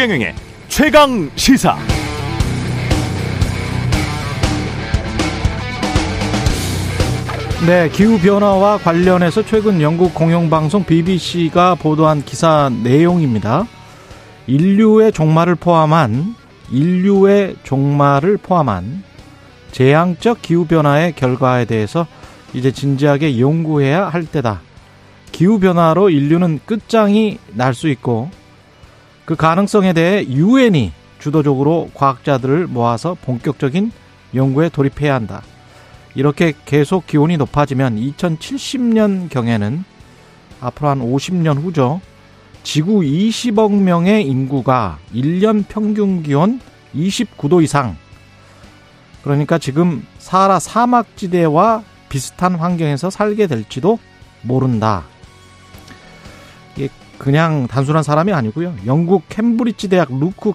최경영의 최강 시사. 네, 기후 변화와 관련해서 최근 영국 공영방송 BBC가 보도한 기사 내용입니다. 인류의 종말을 포함한 인류의 종말을 포함한 재앙적 기후 변화의 결과에 대해서 이제 진지하게 연구해야 할 때다. 기후 변화로 인류는 끝장이 날 수 있고 그 가능성에 대해 유엔이 주도적으로 과학자들을 모아서 본격적인 연구에 돌입해야 한다. 이렇게 계속 기온이 높아지면 2070년 경에는 앞으로 한 50년 후죠. 지구 20억 명의 인구가 1년 평균 기온 29도 이상. 그러니까 지금 사하라 사막지대와 비슷한 환경에서 살게 될지도 모른다. 그냥 단순한 사람이 아니고요. 영국 캠브리지 대학 루크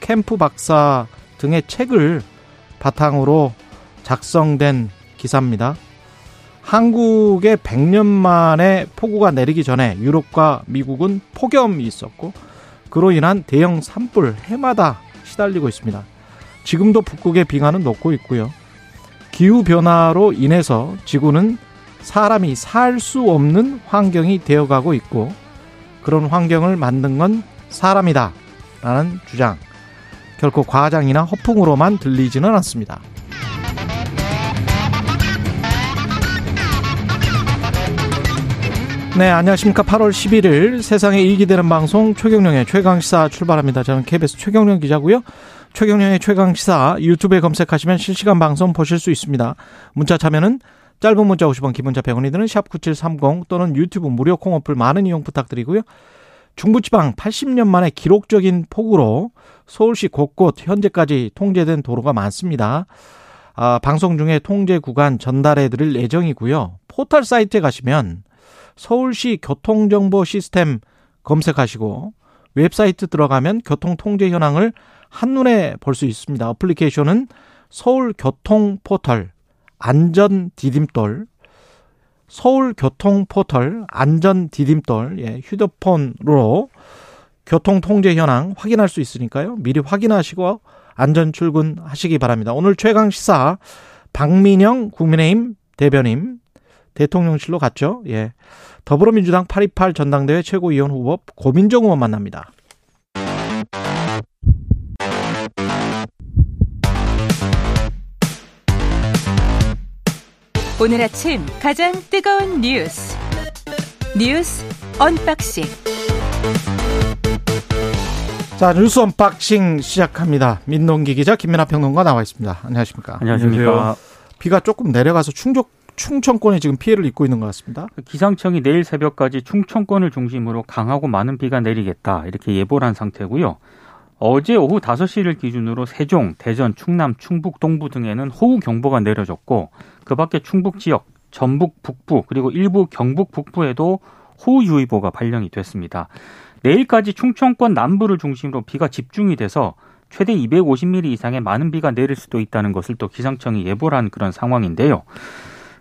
캠프 박사 등의 책을 바탕으로 작성된 기사입니다. 한국에 100년 만에 폭우가 내리기 전에 유럽과 미국은 폭염이 있었고 그로 인한 대형 산불 해마다 시달리고 있습니다. 지금도 북극의 빙하는 녹고 있고요. 기후 변화로 인해서 지구는 사람이 살 수 없는 환경이 되어가고 있고 그런 환경을 만든 건 사람이다 라는 주장 결코 과장이나 허풍으로만 들리지는 않습니다. 네, 안녕하십니까. 8월 11일 세상에 이익이 되는 방송 최경령의 최강시사 출발합니다. 저는 KBS 최경령 기자고요. 최경령의 최강시사 유튜브에 검색하시면 실시간 방송 보실 수 있습니다. 문자 참여는 짧은 문자 50원, 기본자 100원이 드는 샵 9730 또는 유튜브 무료 콩 어플 많은 이용 부탁드리고요. 중부지방 80년 만에 기록적인 폭우로 서울시 곳곳 현재까지 통제된 도로가 많습니다. 아, 방송 중에 통제 구간 전달해 드릴 예정이고요. 포털 사이트에 가시면 서울시 교통정보 시스템 검색하시고 웹사이트 들어가면 교통 통제 현황을 한눈에 볼 수 있습니다. 어플리케이션은 서울 교통 포털 안전 디딤돌 서울 교통 포털 안전 디딤돌 예, 휴대폰으로 교통 통제 현황 확인할 수 있으니까요. 미리 확인하시고 안전 출근하시기 바랍니다. 오늘 최강 시사 박민영 국민의힘 대변인 대통령실로 갔죠. 예. 더불어민주당 828 전당대회 최고위원 후보 고민정 의원 만납니다. 오늘 아침 가장 뜨거운 뉴스 뉴스 언박싱 자 뉴스 언박싱 시작합니다. 민동기 기자 김민아 평론가 나와 있습니다. 안녕하십니까? 안녕하십니까? 비가 조금 내려가서 충족 충청권에 지금 피해를 입고 있는 것 같습니다. 기상청이 내일 새벽까지 충청권을 중심으로 강하고 많은 비가 내리겠다 이렇게 예보를 한 상태고요. 어제 오후 5시를 기준으로 세종, 대전, 충남, 충북 동부 등에는 호우 경보가 내려졌고 그 밖에 충북 지역, 전북 북부 그리고 일부 경북 북부에도 호우유의보가 발령이 됐습니다. 내일까지 충청권 남부를 중심으로 비가 집중이 돼서 최대 250mm 이상의 많은 비가 내릴 수도 있다는 것을 또 기상청이 예보를 한 그런 상황인데요.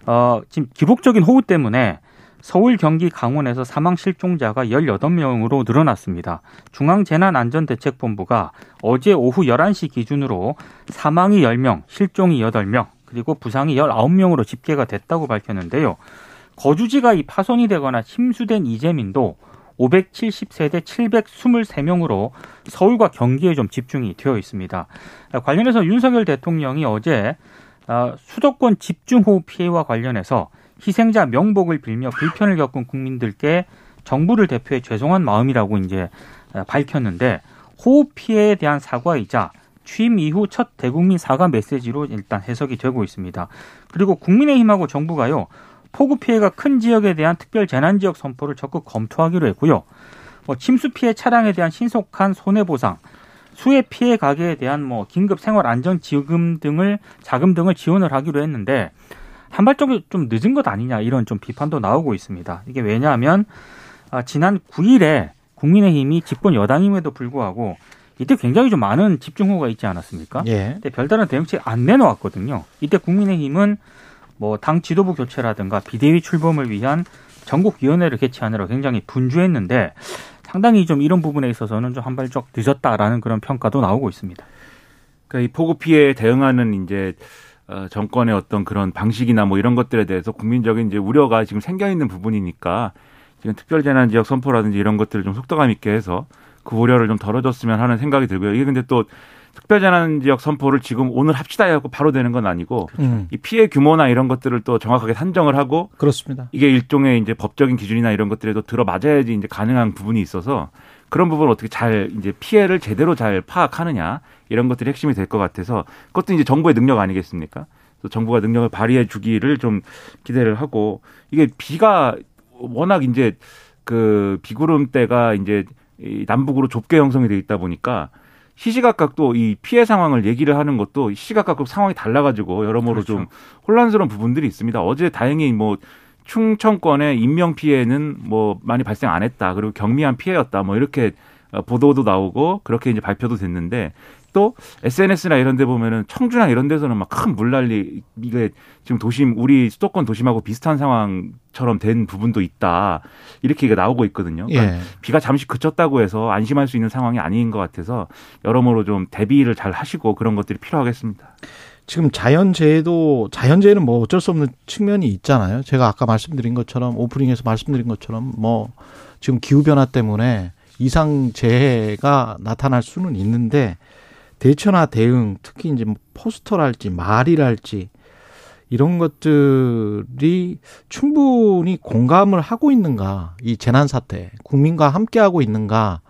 어, 지금 기록적인 호우 때문에 서울, 경기, 강원에서 사망 실종자가 18명으로 늘어났습니다. 중앙재난안전대책본부가 어제 오후 11시 기준으로 사망이 10명, 실종이 8명, 그리고 부상이 19명으로 집계가 됐다고 밝혔는데요. 거주지가 이 파손이 되거나 침수된 이재민도 570세대 723명으로 서울과 경기에 좀 집중이 되어 있습니다. 관련해서 윤석열 대통령이 어제 아, 수도권 집중호우 피해와 관련해서 희생자 명복을 빌며 불편을 겪은 국민들께 정부를 대표해 죄송한 마음이라고 이제 밝혔는데 호우 피해에 대한 사과이자 취임 이후 첫 대국민 사과 메시지로 일단 해석이 되고 있습니다. 그리고 국민의힘하고 정부가요 폭우 피해가 큰 지역에 대한 특별 재난 지역 선포를 적극 검토하기로 했고요. 뭐 침수 피해 차량에 대한 신속한 손해 보상, 수해 피해 가게에 대한 뭐 긴급 생활 안전 지금 등을 자금 등을 지원을 하기로 했는데 한 발짝도 좀 늦은 것 아니냐 이런 좀 비판도 나오고 있습니다. 이게 왜냐하면 아, 지난 9일에 국민의힘이 집권 여당임에도 불구하고 이때 굉장히 좀 많은 집중호우가 있지 않았습니까? 예. 근데 별다른 대응책 안 내놓았거든요. 이때 국민의힘은 뭐 당 지도부 교체라든가 비대위 출범을 위한 전국위원회를 개최하느라 굉장히 분주했는데 상당히 좀 이런 부분에 있어서는 좀 한 발짝 늦었다라는 그런 평가도 나오고 있습니다. 그러니까 이 폭우 피해에 대응하는 이제 어, 정권의 어떤 그런 방식이나 뭐 이런 것들에 대해서 국민적인 이제 우려가 지금 생겨 있는 부분이니까 지금 특별재난 지역 선포라든지 이런 것들을 좀 속도감 있게 해서 그 우려를 좀 덜어줬으면 하는 생각이 들고요. 이게 근데 또 특별재난 지역 선포를 지금 오늘 합시다 해갖고 바로 되는 건 아니고 음, 이 피해 규모나 이런 것들을 또 정확하게 산정을 하고 그렇습니다. 이게 일종의 이제 법적인 기준이나 이런 것들에도 들어맞아야지 이제 가능한 부분이 있어서 그런 부분을 어떻게 잘 이제 피해를 제대로 잘 파악하느냐 이런 것들이 핵심이 될 것 같아서 그것도 이제 정부의 능력 아니겠습니까? 그래서 정부가 능력을 발휘해 주기를 좀 기대를 하고 이게 비가 워낙 이제 그 비구름대가 이제 이 남북으로 좁게 형성이 돼 있다 보니까 시시각각 또 이 피해 상황을 얘기를 하는 것도 시시각각 상황이 달라가지고 여러모로 그렇죠. 좀 혼란스러운 부분들이 있습니다. 어제 다행히 뭐 충청권의 인명 피해는 뭐 많이 발생 안 했다. 그리고 경미한 피해였다. 뭐 이렇게 어, 보도도 나오고 그렇게 이제 발표도 됐는데 또 SNS나 이런 데 보면은 청주나 이런 데서는 막 큰 물난리 이게 지금 도심 우리 수도권 도심하고 비슷한 상황처럼 된 부분도 있다. 이렇게 이게 나오고 있거든요. 그러니까 예. 비가 잠시 그쳤다고 해서 안심할 수 있는 상황이 아닌 것 같아서 여러모로 좀 대비를 잘 하시고 그런 것들이 필요하겠습니다. 지금 자연재해도 자연재해는 뭐 어쩔 수 없는 측면이 있잖아요. 제가 아까 말씀드린 것처럼 오프닝에서 말씀드린 것처럼 뭐 지금 기후 변화 때문에 이상 재해가 나타날 수는 있는데 대처나 대응 특히 이제 뭐 포스터랄지 말이랄지 이런 것들이 충분히 공감을 하고 있는가 이 재난 사태 국민과 함께 하고 있는가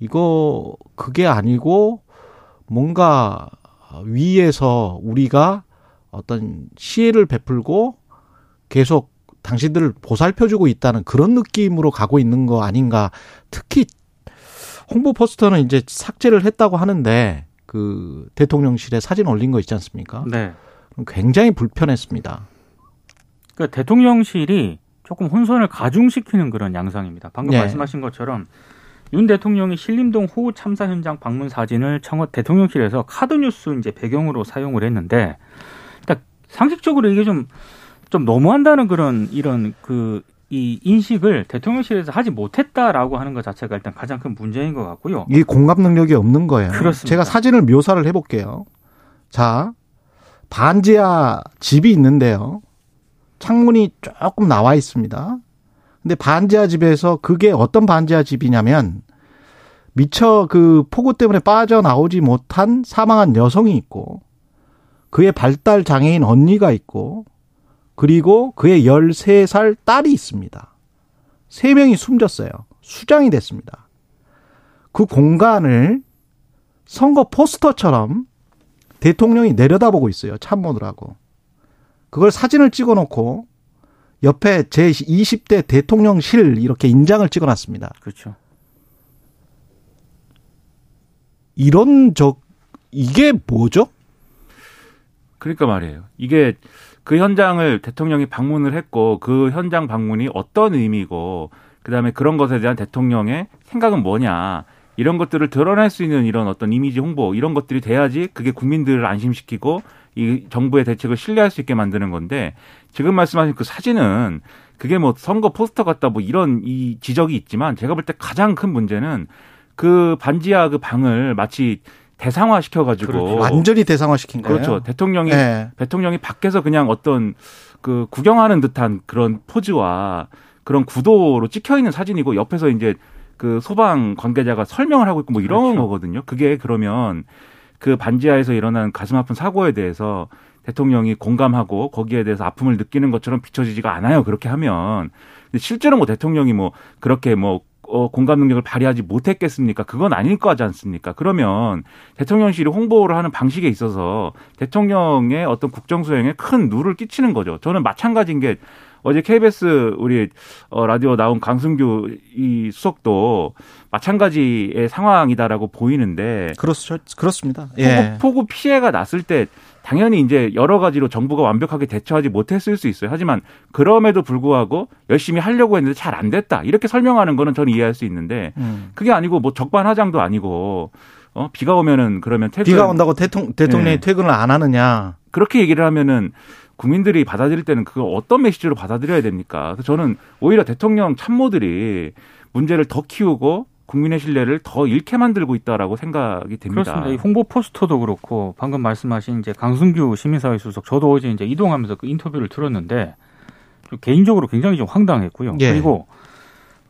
이거 그게 아니고 뭔가 위에서 우리가 어떤 시혜를 베풀고 계속 당신들을 보살펴주고 있다는 그런 느낌으로 가고 있는 거 아닌가. 특히 홍보 포스터는 이제 삭제를 했다고 하는데 그 대통령실에 사진 올린 거 있지 않습니까? 네. 굉장히 불편했습니다. 그 대통령실이 조금 혼선을 가중시키는 그런 양상입니다. 방금 네. 말씀하신 것처럼 윤 대통령이 신림동 호우 참사 현장 방문 사진을 청와 대통령실에서 카드뉴스 이제 배경으로 사용을 했는데, 그러니까 상식적으로 이게 좀 좀 너무한다는 그런 이런 그 이 인식을 대통령실에서 하지 못했다라고 하는 것 자체가 일단 가장 큰 문제인 것 같고요. 이 공감 능력이 없는 거예요. 그렇습니다. 제가 사진을 묘사를 해볼게요. 자, 반지하 집이 있는데요. 창문이 조금 나와 있습니다. 근데 반지하 집에서 그게 어떤 반지하 집이냐면 미처 그 폭우 때문에 빠져나오지 못한 사망한 여성이 있고 그의 발달 장애인 언니가 있고 그리고 그의 13살 딸이 있습니다. 세 명이 숨졌어요. 수장이 됐습니다. 그 공간을 선거 포스터처럼 대통령이 내려다보고 있어요. 참모들 하고. 그걸 사진을 찍어 놓고 옆에 제 20대 대통령실 이렇게 인장을 찍어 놨습니다. 그렇죠. 이런 적 이게 뭐죠? 그러니까 말이에요. 이게 그 현장을 대통령이 방문을 했고 그 현장 방문이 어떤 의미고 그다음에 그런 것에 대한 대통령의 생각은 뭐냐 이런 것들을 드러낼 수 있는 이런 어떤 이미지 홍보 이런 것들이 돼야지 그게 국민들을 안심시키고 이 정부의 대책을 신뢰할 수 있게 만드는 건데 지금 말씀하신 그 사진은 그게 뭐 선거 포스터 같다 뭐 이런 이 지적이 있지만 제가 볼 때 가장 큰 문제는 그 반지하 그 방을 마치 대상화 시켜가지고 그렇죠. 완전히 대상화 시킨 거예요. 그렇죠. 대통령이 네. 대통령이 밖에서 그냥 어떤 그 구경하는 듯한 그런 포즈와 그런 구도로 찍혀 있는 사진이고 옆에서 이제 그 소방 관계자가 설명을 하고 있고 뭐 이런 그렇죠. 거거든요. 그게 그러면 그 반지하에서 일어난 가슴 아픈 사고에 대해서 대통령이 공감하고 거기에 대해서 아픔을 느끼는 것처럼 비춰지지가 않아요. 그렇게 하면. 근데 실제로 뭐 대통령이 뭐 그렇게 뭐 어, 공감 능력을 발휘하지 못했겠습니까? 그건 아닐 거지 않습니까? 그러면 대통령실이 홍보를 하는 방식에 있어서 대통령의 어떤 국정 수행에 큰 누를 끼치는 거죠. 저는 마찬가지인 게 어제 KBS 우리 어, 라디오 나온 강승규 이 수석도 마찬가지의 상황이다라고 보이는데 그렇죠. 그렇습니다. 예. 폭우, 폭우 피해가 났을 때 당연히 이제 여러 가지로 정부가 완벽하게 대처하지 못했을 수 있어요. 하지만 그럼에도 불구하고 열심히 하려고 했는데 잘 안 됐다. 이렇게 설명하는 거는 저는 이해할 수 있는데 음. 그게 아니고 뭐 적반하장도 아니고 어 비가 오면은 그러면 퇴근 비가 온다고 대통령, 대통령이 네. 퇴근을 안 하느냐. 그렇게 얘기를 하면은 국민들이 받아들일 때는 그걸 어떤 메시지로 받아들여야 됩니까? 그래서 저는 오히려 대통령 참모들이 문제를 더 키우고 국민의 신뢰를 더 잃게 만들고 있다라고 생각이 됩니다. 그렇습니다. 이 홍보 포스터도 그렇고 방금 말씀하신 이제 강승규 시민사회 수석 저도 어제 이제 이동하면서 그 인터뷰를 들었는데 좀 개인적으로 굉장히 좀 황당했고요. 예. 그리고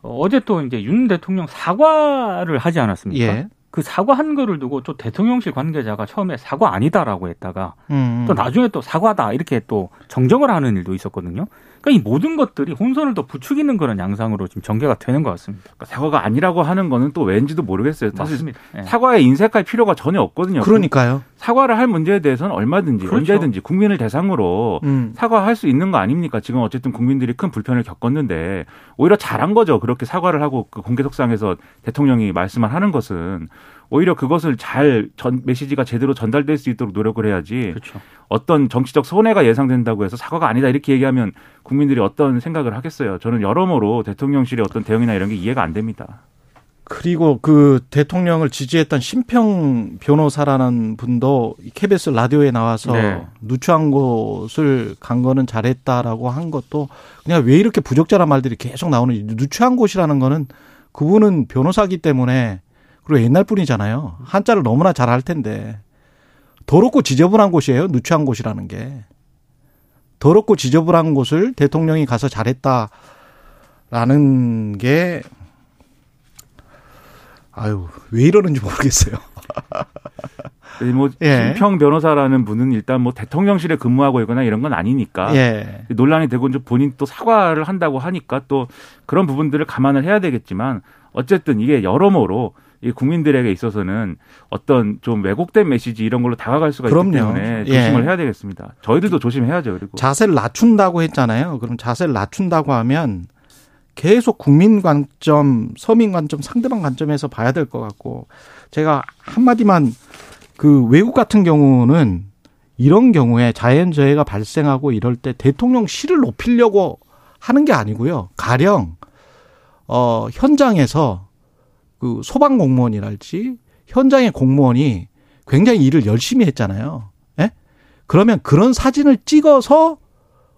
어제 또 이제 윤 대통령 사과를 하지 않았습니까? 예. 그 사과한 거를 두고 또 대통령실 관계자가 처음에 사과 아니다라고 했다가 음. 또 나중에 또 사과다 이렇게 또 정정을 하는 일도 있었거든요. 그러니까 이 모든 것들이 혼선을 더 부추기는 그런 양상으로 지금 전개가 되는 것 같습니다. 그러니까 사과가 아니라고 하는 거는 또 왠지도 모르겠어요. 사실 맞습니다. 예. 사과에 인색할 필요가 전혀 없거든요. 그러니까요. 사과를 할 문제에 대해서는 얼마든지 그렇죠. 언제든지 국민을 대상으로 음. 사과할 수 있는 거 아닙니까? 지금 어쨌든 국민들이 큰 불편을 겪었는데 오히려 잘한 거죠. 그렇게 사과를 하고 그 공개 석상에서 대통령이 말씀을 하는 것은 오히려 그것을 잘 전 메시지가 제대로 전달될 수 있도록 노력을 해야지 그렇죠. 어떤 정치적 손해가 예상된다고 해서 사과가 아니다 이렇게 얘기하면 국민들이 어떤 생각을 하겠어요. 저는 여러모로 대통령실의 어떤 대응이나 이런 게 이해가 안 됩니다. 그리고 그 대통령을 지지했던 심평 변호사라는 분도 이 KBS 라디오에 나와서 네. 누추한 곳을 간 거는 잘했다라고 한 것도 그냥 왜 이렇게 부적절한 말들이 계속 나오는지 누추한 곳이라는 거는 그분은 변호사기 때문에 그리고 옛날 분이잖아요. 한자를 너무나 잘 할 텐데 더럽고 지저분한 곳이에요. 누추한 곳이라는 게 더럽고 지저분한 곳을 대통령이 가서 잘했다라는 게 아유 왜 이러는지 모르겠어요. 뭐 예. 심평 변호사라는 분은 일단 뭐 대통령실에 근무하고 있거나 이런 건 아니니까 예. 논란이 되고 이제 본인 또 사과를 한다고 하니까 또 그런 부분들을 감안을 해야 되겠지만 어쨌든 이게 여러모로 이 국민들에게 있어서는 어떤 좀 왜곡된 메시지 이런 걸로 다가갈 수가 그럼요. 있기 때문에 예. 조심을 해야 되겠습니다. 저희들도 조심해야죠. 그리고 자세를 낮춘다고 했잖아요. 그럼 자세를 낮춘다고 하면 계속 국민 관점, 서민 관점, 상대방 관점에서 봐야 될 것 같고 제가 한마디만 그 외국 같은 경우는 이런 경우에 자연재해가 발생하고 이럴 때 대통령 실을 높이려고 하는 게 아니고요. 가령 어 현장에서 그 소방 공무원이랄지 현장의 공무원이 굉장히 일을 열심히 했잖아요. 예? 그러면 그런 사진을 찍어서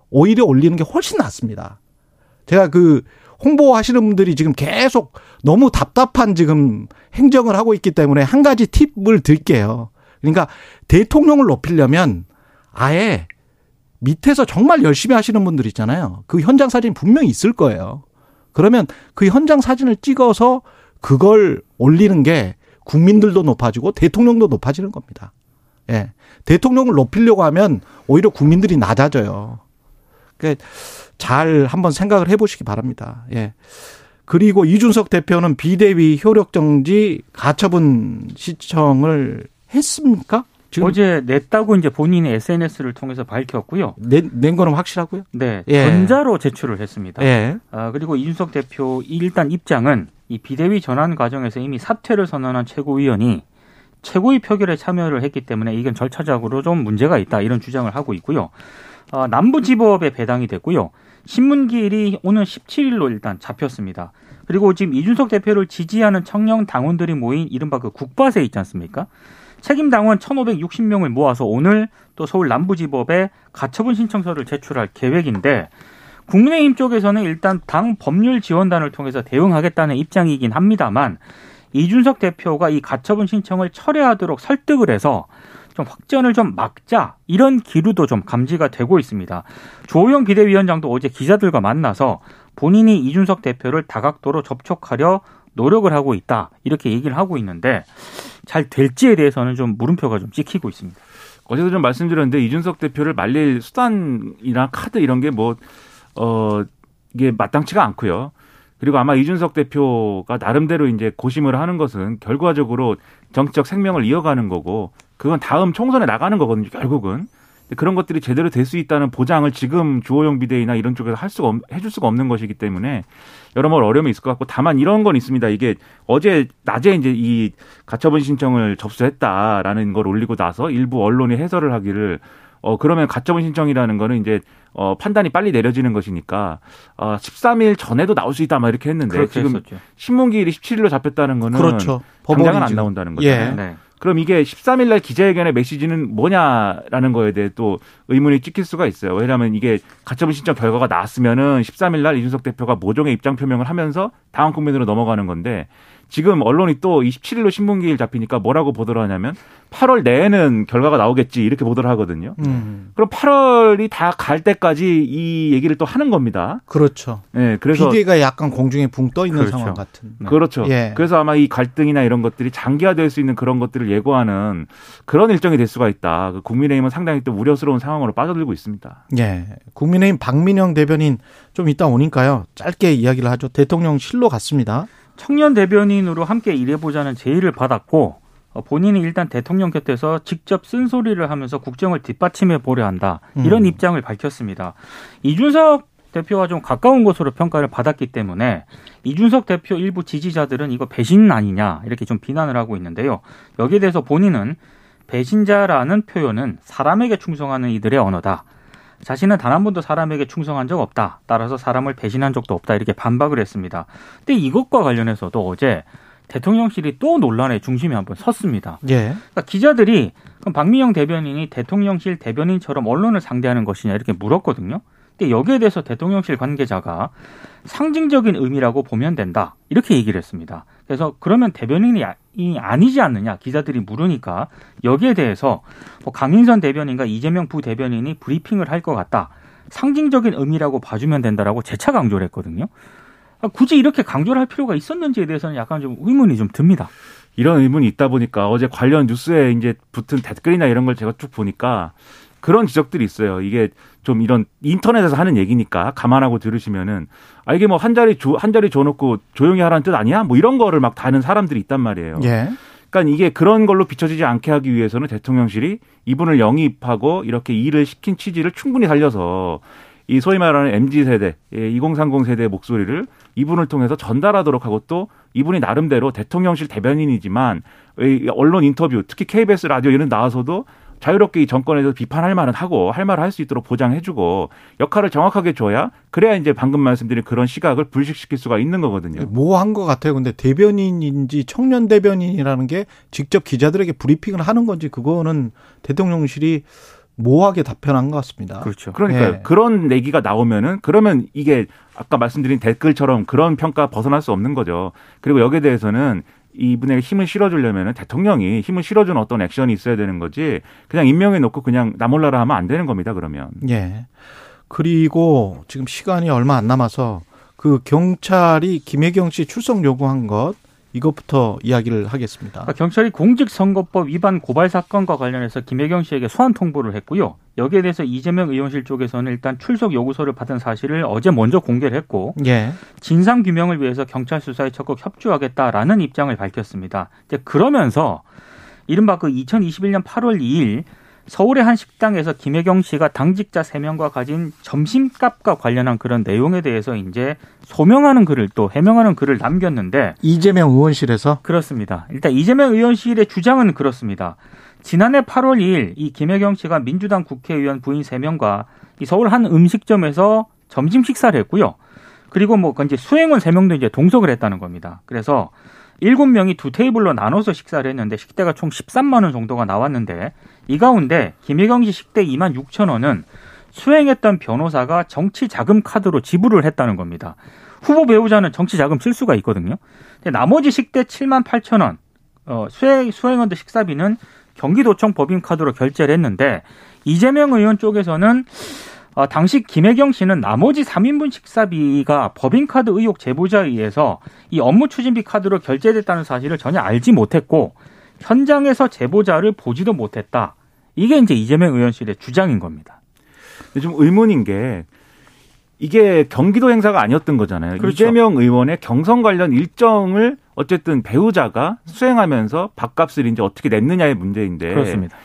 오히려 올리는 게 훨씬 낫습니다. 제가 그 홍보하시는 분들이 지금 계속 너무 답답한 지금 행정을 하고 있기 때문에 한 가지 팁을 드릴게요. 그러니까 대통령을 높이려면 아예 밑에서 정말 열심히 하시는 분들 있잖아요. 그 현장 사진 분명히 있을 거예요. 그러면 그 현장 사진을 찍어서 그걸 올리는 게 국민들도 높아지고 대통령도 높아지는 겁니다. 예. 대통령을 높이려고 하면 오히려 국민들이 낮아져요. 그잘 한번 생각을 해 보시기 바랍니다. 예. 그리고 이준석 대표는 비대위 효력 정지 가처분 시청을 했습니까? 어제 냈다고 이제 본인의 SNS를 통해서 밝혔고요. 낸, 낸 거는 확실하고요? 네, 예. 전자로 제출을 했습니다. 예. 아, 그리고 이준석 대표 일단 입장은 이 비대위 전환 과정에서 이미 사퇴를 선언한 최고위원이 최고위 표결에 참여를 했기 때문에 이건 절차적으로 좀 문제가 있다 이런 주장을 하고 있고요. 아, 남부지법에 배당이 됐고요. 신문기일이 오늘 17일로 일단 잡혔습니다. 그리고 지금 이준석 대표를 지지하는 청년 당원들이 모인 이른바 그 국바세 있지 않습니까? 책임 당원 1,560명을 모아서 오늘 또 서울 남부지법에 가처분 신청서를 제출할 계획인데 국민의힘 쪽에서는 일단 당 법률 지원단을 통해서 대응하겠다는 입장이긴 합니다만 이준석 대표가 이 가처분 신청을 철회하도록 설득을 해서 좀 확전을 좀 막자 이런 기류도 좀 감지가 되고 있습니다. 조호영 비대위원장도 어제 기자들과 만나서 본인이 이준석 대표를 다각도로 접촉하려 노력을 하고 있다 이렇게 얘기를 하고 있는데 잘 될지에 대해서는 좀 물음표가 좀 찍히고 있습니다. 어제도 좀 말씀드렸는데 이준석 대표를 말릴 수단이나 카드 이런 게 뭐 어 이게 마땅치가 않고요. 그리고 아마 이준석 대표가 나름대로 이제 고심을 하는 것은 결과적으로 정치적 생명을 이어가는 거고 그건 다음 총선에 나가는 거거든요. 결국은 그런 것들이 제대로 될 수 있다는 보장을 지금 주호영 비대위나 이런 쪽에서 할 수가 없, 해줄 수가 없는 것이기 때문에 여러모로 어려움이 있을 것 같고 다만 이런 건 있습니다. 이게 어제 낮에 이제 이 가처분 신청을 접수했다라는 걸 올리고 나서 일부 언론이 해설을 하기를 어 그러면 가처분 신청이라는 거는 이제 어 판단이 빨리 내려지는 것이니까 어 13일 전에도 나올 수 있다 막 이렇게 했는데 지금 했었죠. 신문 기일이 17일로 잡혔다는 거는 그렇죠. 당장은 법원이 안. 나온다는 거잖아요. 예. 네. 그럼 이게 13일 날 기자회견의 메시지는 뭐냐라는 거에 대해 또 의문이 찍힐 수가 있어요. 왜냐하면 이게 가처분 신청 결과가 나왔으면은 13일 날 이준석 대표가 모종의 입장 표명을 하면서 다음 국면으로 넘어가는 건데 지금 언론이 또 27일로 신문기일 잡히니까 뭐라고 보도를 하냐면 8월 내에는 결과가 나오겠지 이렇게 보도를 하거든요. 음. 그럼 8월이 다 갈 때까지 이 얘기를 또 하는 겁니다. 그렇죠. 네, 그래서 비대가 약간 공중에 붕 떠 있는 그렇죠. 상황 같은. 네. 그렇죠. 예. 그래서 아마 이 갈등이나 이런 것들이 장기화될 수 있는 그런 것들을 예고하는 그런 일정이 될 수가 있다. 그 국민의힘은 상당히 또 우려스러운 상황으로 빠져들고 있습니다. 예. 국민의힘 박민영 대변인 좀 이따 오니까요. 짧게 이야기를 하죠. 대통령실로 갔습니다. 청년 대변인으로 함께 일해보자는 제의를 받았고 어, 본인이 일단 대통령 곁에서 직접 쓴소리를 하면서 국정을 뒷받침해 보려 한다. 이런 음. 입장을 밝혔습니다. 이준석 대표와 좀 가까운 것으로 평가를 받았기 때문에 이준석 대표 일부 지지자들은 이거 배신 아니냐 이렇게 좀 비난을 하고 있는데요. 여기에 대해서 본인은 배신자라는 표현은 사람에게 충성하는 이들의 언어다. 자신은 단 한 번도 사람에게 충성한 적 없다. 따라서 사람을 배신한 적도 없다. 이렇게 반박을 했습니다. 근데 이것과 관련해서도 어제 대통령실이 또 논란의 중심에 한번 섰습니다. 예. 그러니까 기자들이 그럼 박미영 대변인이 대통령실 대변인처럼 언론을 상대하는 것이냐 이렇게 물었거든요. 근데 여기에 대해서 대통령실 관계자가 상징적인 의미라고 보면 된다 이렇게 얘기를 했습니다. 그래서 그러면 대변인이 아- 이 아니지 않느냐 기자들이 물으니까 여기에 대해서 뭐 강인선 대변인과 이재명 부대변인이 브리핑을 할 것 같다. 상징적인 의미라고 봐주면 된다라고 재차 강조를 했거든요. 아, 굳이 이렇게 강조를 할 필요가 있었는지에 대해서는 약간 좀 의문이 좀 듭니다. 이런 의문이 있다 보니까 어제 관련 뉴스에 이제 붙은 댓글이나 이런 걸 제가 쭉 보니까 그런 지적들이 있어요. 이게 좀 이런 인터넷에서 하는 얘기니까 감안하고 들으시면은 아 이게 뭐 한 자리 줘, 한 자리 줘놓고 조용히 하라는 뜻 아니야? 뭐 이런 거를 막 다는 사람들이 있단 말이에요. 예. 그러니까 이게 그런 걸로 비춰지지 않게 하기 위해서는 대통령실이 이분을 영입하고 이렇게 일을 시킨 취지를 충분히 살려서 이 소위 말하는 MZ 세대, 2030 세대의 목소리를 이분을 통해서 전달하도록 하고 또 이분이 나름대로 대통령실 대변인이지만 이 언론 인터뷰, 특히 KBS 라디오 이런 나와서도 자유롭게 이 정권에 대해서 비판할 말은 하고 할 말을 할 수 있도록 보장해주고 역할을 정확하게 줘야 그래야 이제 방금 말씀드린 그런 시각을 불식시킬 수가 있는 거거든요. 뭐한것 같아요. 근데 대변인인지 청년 대변인이라는 게 직접 기자들에게 브리핑을 하는 건지 그거는 대통령실이 모호하게 답변한 것 같습니다. 그렇죠. 그러니까요. 예. 그런 얘기가 나오면은 그러면 이게 아까 말씀드린 댓글처럼 그런 평가 벗어날 수 없는 거죠. 그리고 여기에 대해서는 이분에게 힘을 실어주려면은 대통령이 힘을 실어주는 어떤 액션이 있어야 되는 거지 그냥 임명해 놓고 그냥 나 몰라라 하면 안 되는 겁니다. 그러면. 예. 그리고 지금 시간이 얼마 안 남아서 그 경찰이 김혜경 씨 출석 요구한 것 이것부터 이야기를 하겠습니다. 그러니까 경찰이 공직선거법 위반 고발 사건과 관련해서 김혜경 씨에게 소환 통보를 했고요. 여기에 대해서 이재명 의원실 쪽에서는 일단 출석 요구서를 받은 사실을 어제 먼저 공개를 했고 예. 진상 규명을 위해서 경찰 수사에 적극 협조하겠다라는 입장을 밝혔습니다. 이제 그러면서 이른바 그 2021년 8월 2일 서울의 한 식당에서 김혜경 씨가 당직자 3명과 가진 점심값과 관련한 그런 내용에 대해서 이제 소명하는 글을 또 해명하는 글을 남겼는데 이재명 의원실에서 그렇습니다. 일단 이재명 의원실의 주장은 그렇습니다. 지난해 8월 2일 이 김혜경 씨가 민주당 국회의원 부인 3명과 이 서울 한 음식점에서 점심 식사를 했고요. 그리고 뭐 이제 수행원 3명도 이제 동석을 했다는 겁니다. 그래서 7명이 두 테이블로 나눠서 식사를 했는데 식대가 총 13만 원 정도가 나왔는데 이 가운데 김혜경 씨 식대 2만 6천 원은 수행했던 변호사가 정치 자금 카드로 지불을 했다는 겁니다. 후보 배우자는 정치 자금 쓸 수가 있거든요. 근데 나머지 식대 7만 8천 원, 어, 수행, 수행원들 식사비는 경기도청 법인 카드로 결제를 했는데 이재명 의원 쪽에서는 어, 당시 김혜경 씨는 나머지 3인분 식사비가 법인카드 의혹 제보자에 의해서 이 업무 추진비 카드로 결제됐다는 사실을 전혀 알지 못했고 현장에서 제보자를 보지도 못했다. 이게 이제 이재명 의원실의 주장인 겁니다. 좀 의문인 게 이게 경기도 행사가 아니었던 거잖아요. 그렇죠. 이재명 의원의 경선 관련 일정을 어쨌든 배우자가 수행하면서 밥값을 이제 어떻게 냈느냐의 문제인데 그렇습니다.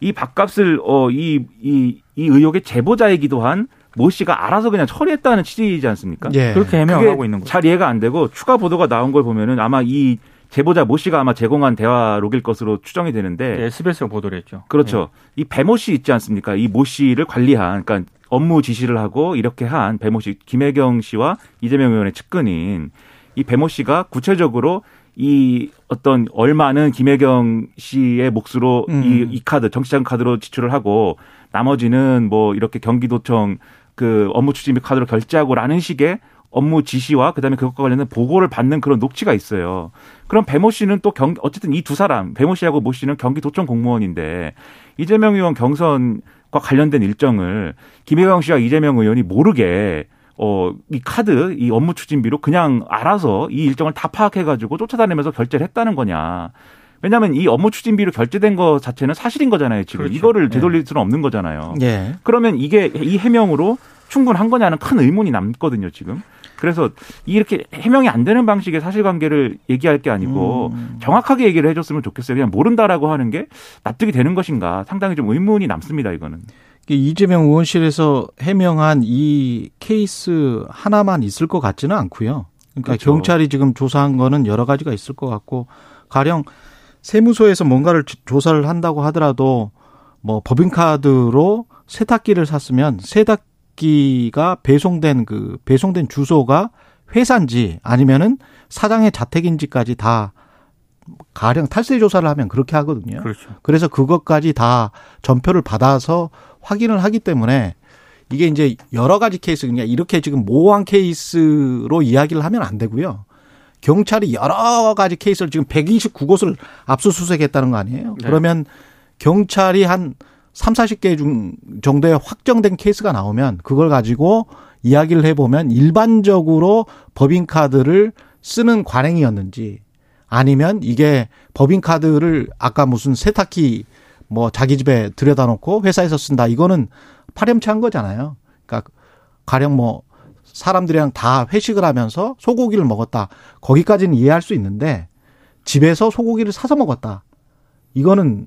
이 밥값을 어이이 이, 이 의혹의 제보자이기도 한 모 씨가 알아서 그냥 처리했다는 취지이지 않습니까? 예. 그렇게 해명을 그게 하고 있는 거죠. 잘 이해가 안 되고 추가 보도가 나온 걸 보면은 아마 이 제보자 모 씨가 아마 제공한 대화록일 것으로 추정이 되는데 네, SBS가 보도를 했죠. 그렇죠. 이 배모 씨 있지 않습니까? 이 모 씨를 관리한, 그러니까 업무 지시를 하고 이렇게 한 배모 씨, 김혜경 씨와 이재명 의원의 측근인 이 배모 씨가 구체적으로 이 어떤 얼마는 김혜경 씨의 몫으로 음. 이, 이 카드, 정치자금 카드로 지출을 하고 나머지는 뭐 이렇게 경기도청 그 업무 추진비 카드로 결제하고라는 식의 업무 지시와 그다음에 그것과 관련된 보고를 받는 그런 녹취가 있어요. 그럼 배모 씨는 또 경, 어쨌든 이 두 사람, 배모 씨하고 모 씨는 경기도청 공무원인데 이재명 의원 경선과 관련된 일정을 김혜경 씨와 이재명 의원이 모르게 어, 이 카드, 이 업무 추진비로 그냥 알아서 이 일정을 다 파악해가지고 쫓아다니면서 결제를 했다는 거냐. 왜냐하면 이 업무 추진비로 결제된 거 자체는 사실인 거잖아요. 지금 그렇죠. 이거를 되돌릴 수는 없는 거잖아요. 예. 그러면 이게 이 해명으로 충분한 거냐는 큰 의문이 남거든요. 지금. 그래서 이렇게 해명이 안 되는 방식의 사실관계를 얘기할 게 아니고 음. 정확하게 얘기를 해줬으면 좋겠어요. 그냥 모른다라고 하는 게 납득이 되는 것인가 상당히 좀 의문이 남습니다. 이거는. 이재명 의원실에서 해명한 이 케이스 하나만 있을 것 같지는 않고요. 그러니까 그렇죠. 경찰이 지금 조사한 거는 여러 가지가 있을 것 같고 가령 세무소에서 뭔가를 조- 조사를 한다고 하더라도 뭐 법인카드로 세탁기를 샀으면 세탁 기가 배송된 그 배송된 주소가 회사인지 아니면은 사장의 자택인지까지 다 가령 탈세 조사를 하면 그렇게 하거든요. 그렇죠. 그래서 그것까지 다 전표를 받아서 확인을 하기 때문에 이게 이제 여러 가지 케이스 그냥 이렇게 지금 모호한 케이스로 이야기를 하면 안 되고요. 경찰이 여러 가지 케이스를 지금 129곳을 압수수색했다는 거 아니에요? 네. 그러면 경찰이 한 3, 40개 중 정도의 확정된 케이스가 나오면 그걸 가지고 이야기를 해보면 일반적으로 법인카드를 쓰는 관행이었는지 아니면 이게 법인카드를 아까 무슨 세탁기 뭐 자기 집에 들여다 놓고 회사에서 쓴다. 이거는 파렴치한 거잖아요. 그러니까 가령 뭐 사람들이랑 다 회식을 하면서 소고기를 먹었다. 거기까지는 이해할 수 있는데 집에서 소고기를 사서 먹었다. 이거는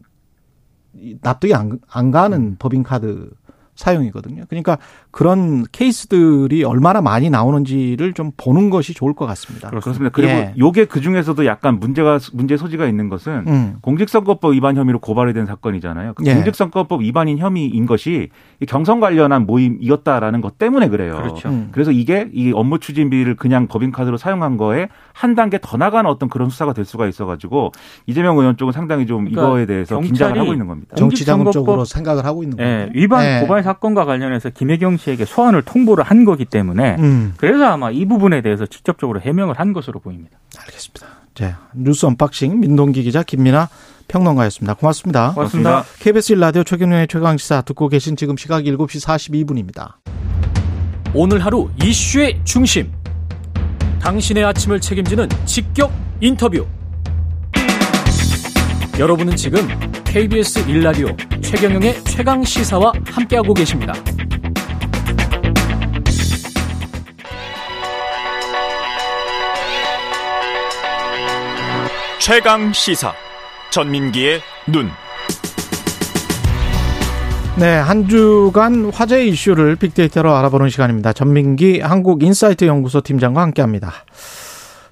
납득이 안, 안 가는 법인카드 사용이거든요. 그러니까 그런 케이스들이 얼마나 많이 나오는지를 좀 보는 것이 좋을 것 같습니다. 그렇습니다. 그리고 예. 요게 그 중에서도 약간 문제가 문제 소지가 있는 것은 음. 공직선거법 위반 혐의로 고발이 된 사건이잖아요. 그 예. 공직선거법 위반인 혐의인 것이 이 경선 관련한 모임이었다라는 것 때문에 그래요. 그렇죠. 음. 그래서 이게 이 업무 추진비를 그냥 법인카드로 사용한 거에 한 단계 더 나가는 어떤 그런 수사가 될 수가 있어가지고 이재명 의원 쪽은 상당히 좀 그러니까 이거에 대해서 긴장을 하고 있는 겁니다. 정치자금 공직선거법- 쪽으로 생각을 하고 있는 거예요. 예, 위반 예. 고발 사건과 관련해서 김혜경 씨에게 소환을 통보를 한 거기 때문에 음. 그래서 아마 이 부분에 대해서 직접적으로 해명을 한 것으로 보입니다. 알겠습니다. 자, 뉴스 언박싱 민동기 기자 김민아 평론가였습니다. 고맙습니다. 고맙습니다. KBS 1라디오 최경영의 최강시사 듣고 계신 지금 시각 7시 42분입니다. 오늘 하루 이슈의 중심. 당신의 아침을 책임지는 직격 인터뷰. 여러분은 지금 KBS 1라디오 최경영의 최강 시사와 함께하고 계십니다. 최강 시사 전민기의 눈. 네, 한 주간 화제 이슈를 빅데이터로 알아보는 시간입니다. 전민기 한국 인사이트 연구소 팀장과 함께합니다.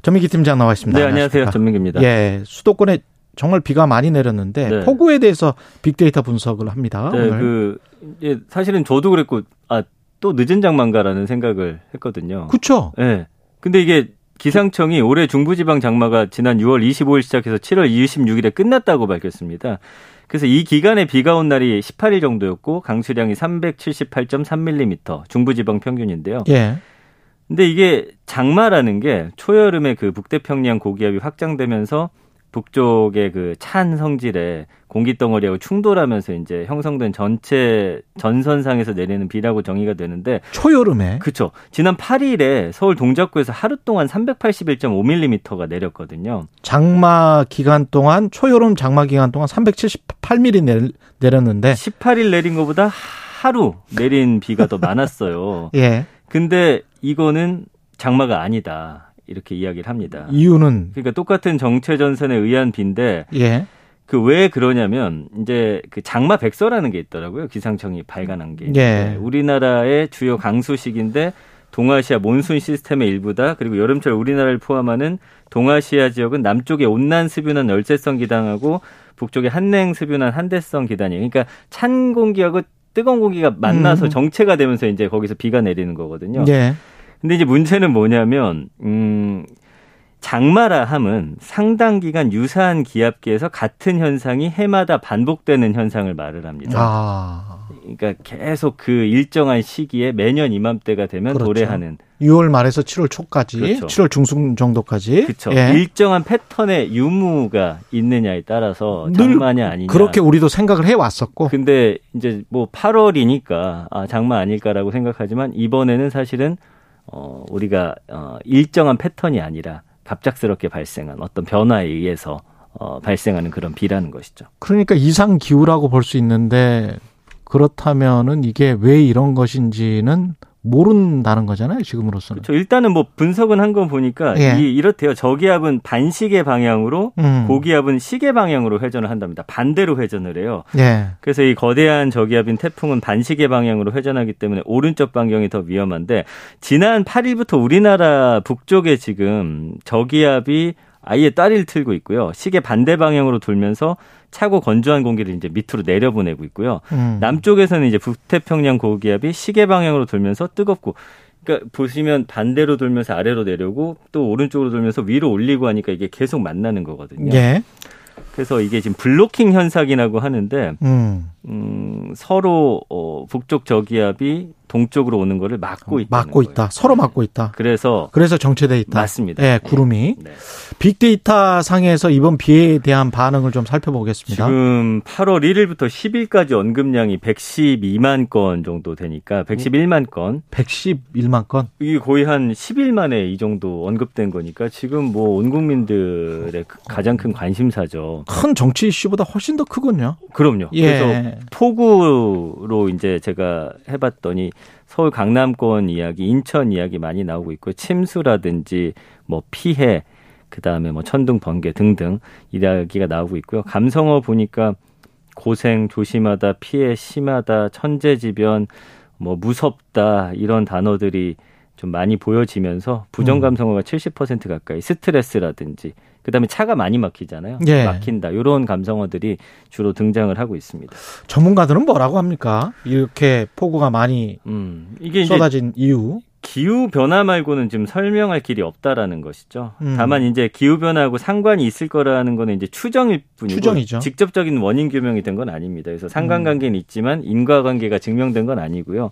전민기 팀장 나와 있습니다. 네, 안녕하세요. 안녕하십니까? 전민기입니다. 예, 수도권에 정말 비가 많이 내렸는데 네. 폭우에 대해서 빅데이터 분석을 합니다. 네, 오늘. 그 예, 사실은 저도 그랬고 아, 또 늦은 장마인가라는 생각을 했거든요. 그쵸? 네. 근데 이게 기상청이 올해 중부지방 장마가 지난 6월 25일 시작해서 7월 26일에 끝났다고 밝혔습니다. 그래서 이 기간에 비가 온 날이 18일 정도였고 강수량이 378.3mm 중부지방 평균인데요. 예. 근데 이게 장마라는 게 초여름에 그 북태평양 고기압이 확장되면서 북쪽의 그 찬 성질에 공기 덩어리하고 충돌하면서 이제 형성된 전체 전선상에서 내리는 비라고 정의가 되는데 초여름에. 그쵸. 지난 8일에 서울 동작구에서 하루 동안 381.5mm가 내렸거든요. 장마 기간 동안 초여름 장마 기간 동안 378mm 내렸는데 18일 내린 것보다 하루 내린 비가 더 많았어요. 예. 근데 이거는 장마가 아니다. 이렇게 이야기를 합니다. 이유는 그러니까 똑같은 정체 전선에 의한 비인데 예. 그 왜 그러냐면 이제 그 장마 백서라는 게 있더라고요. 기상청이 발간한 게. 예. 네, 우리나라의 주요 강수식인데 동아시아 몬순 시스템의 일부다. 그리고 여름철 우리나라를 포함하는 동아시아 지역은 남쪽에 온난 스뷰난 열대성 기단하고 북쪽에 한냉 스뷰난 한대성 기단이에요. 그러니까 찬 공기하고 뜨거운 공기가 만나서 음. 정체가 되면서 이제 거기서 비가 내리는 거거든요. 예. 근데 이제 문제는 뭐냐면 음 장마라 함은 상당 기간 유사한 기압계에서 같은 현상이 해마다 반복되는 현상을 말을 합니다. 아. 그러니까 계속 그 일정한 시기에 매년 이맘때가 되면 그렇죠. 도래하는 6월 말에서 7월 초까지, 그렇죠. 7월 중순 정도까지. 그렇죠. 예. 일정한 패턴의 유무가 있느냐에 따라서 늘 장마냐 아니냐. 그렇게 우리도 생각을 해 왔었고. 근데 이제 뭐 8월이니까 아 장마 아닐까라고 생각하지만 이번에는 사실은 어 우리가 어 일정한 패턴이 아니라 갑작스럽게 발생한 어떤 변화에 의해서 어 발생하는 그런 비라는 것이죠. 그러니까 이상 기후라고 볼 수 있는데 그렇다면은 이게 왜 이런 것인지는 모른다는 거잖아요, 지금으로서는. 그렇죠. 일단은 뭐 분석은 한거 보니까 예. 이 이렇대요. 저기압은 반시계 방향으로 음. 고기압은 시계 방향으로 회전을 한답니다. 반대로 회전을 해요. 예. 그래서 이 거대한 저기압인 태풍은 반시계 방향으로 회전하기 때문에 오른쪽 반경이 더 위험한데 지난 8일부터 우리나라 북쪽에 지금 저기압이 아예 따리를 틀고 있고요. 시계 반대 방향으로 돌면서 차고 건조한 공기를 이제 밑으로 내려보내고 있고요. 음. 남쪽에서는 이제 북태평양 고기압이 시계 방향으로 돌면서 뜨겁고 그러니까 보시면 반대로 돌면서 아래로 내려오고 또 오른쪽으로 돌면서 위로 올리고 하니까 이게 계속 만나는 거거든요. 예. 그래서 이게 지금 블로킹 현상이라고 하는데 음. 음, 서로 어, 북쪽 저기압이 동쪽으로 오는 거를 막고 있다. 막고 있다. 서로 막고 있다. 그래서 그래서 정체돼 있다. 맞습니다. 예, 구름이. 네. 빅데이터 상에서 이번 비에 대한 반응을 좀 살펴보겠습니다. 지금 8월 1일부터 10일까지 언급량이 112만 건 정도 되니까 111만 건. 111만 건. 이게 거의 한 10일 만에 이 정도 언급된 거니까 지금 뭐 온 국민들의 그 가장 큰 관심사죠. 큰 정치 이슈보다 훨씬 더 크군요. 그럼요. 예. 그래서 폭우로 이제 제가 해봤더니 서울 강남권 이야기, 인천 이야기 많이 나오고 있고요. 침수라든지 뭐 피해, 그 다음에 뭐 천둥 번개 등등 이야기가 나오고 있고요. 감성어 보니까 고생 조심하다, 피해 심하다, 천재지변, 뭐 무섭다 이런 단어들이 좀 많이 보여지면서 부정 감성어가 70% 가까이 스트레스라든지 그다음에 차가 많이 막히잖아요. 예. 막힌다. 이런 감성어들이 주로 등장을 하고 있습니다. 전문가들은 뭐라고 합니까? 이렇게 폭우가 많이 음, 이게 쏟아진 이유. 기후 변화 말고는 지금 설명할 길이 없다라는 것이죠. 음. 다만 이제 기후 변화하고 상관이 있을 거라는 거는 이제 추정일 뿐이고 추정이죠. 음. 직접적인 원인 규명이 된 건 아닙니다. 그래서 상관관계는 있지만 인과관계가 증명된 건 아니고요.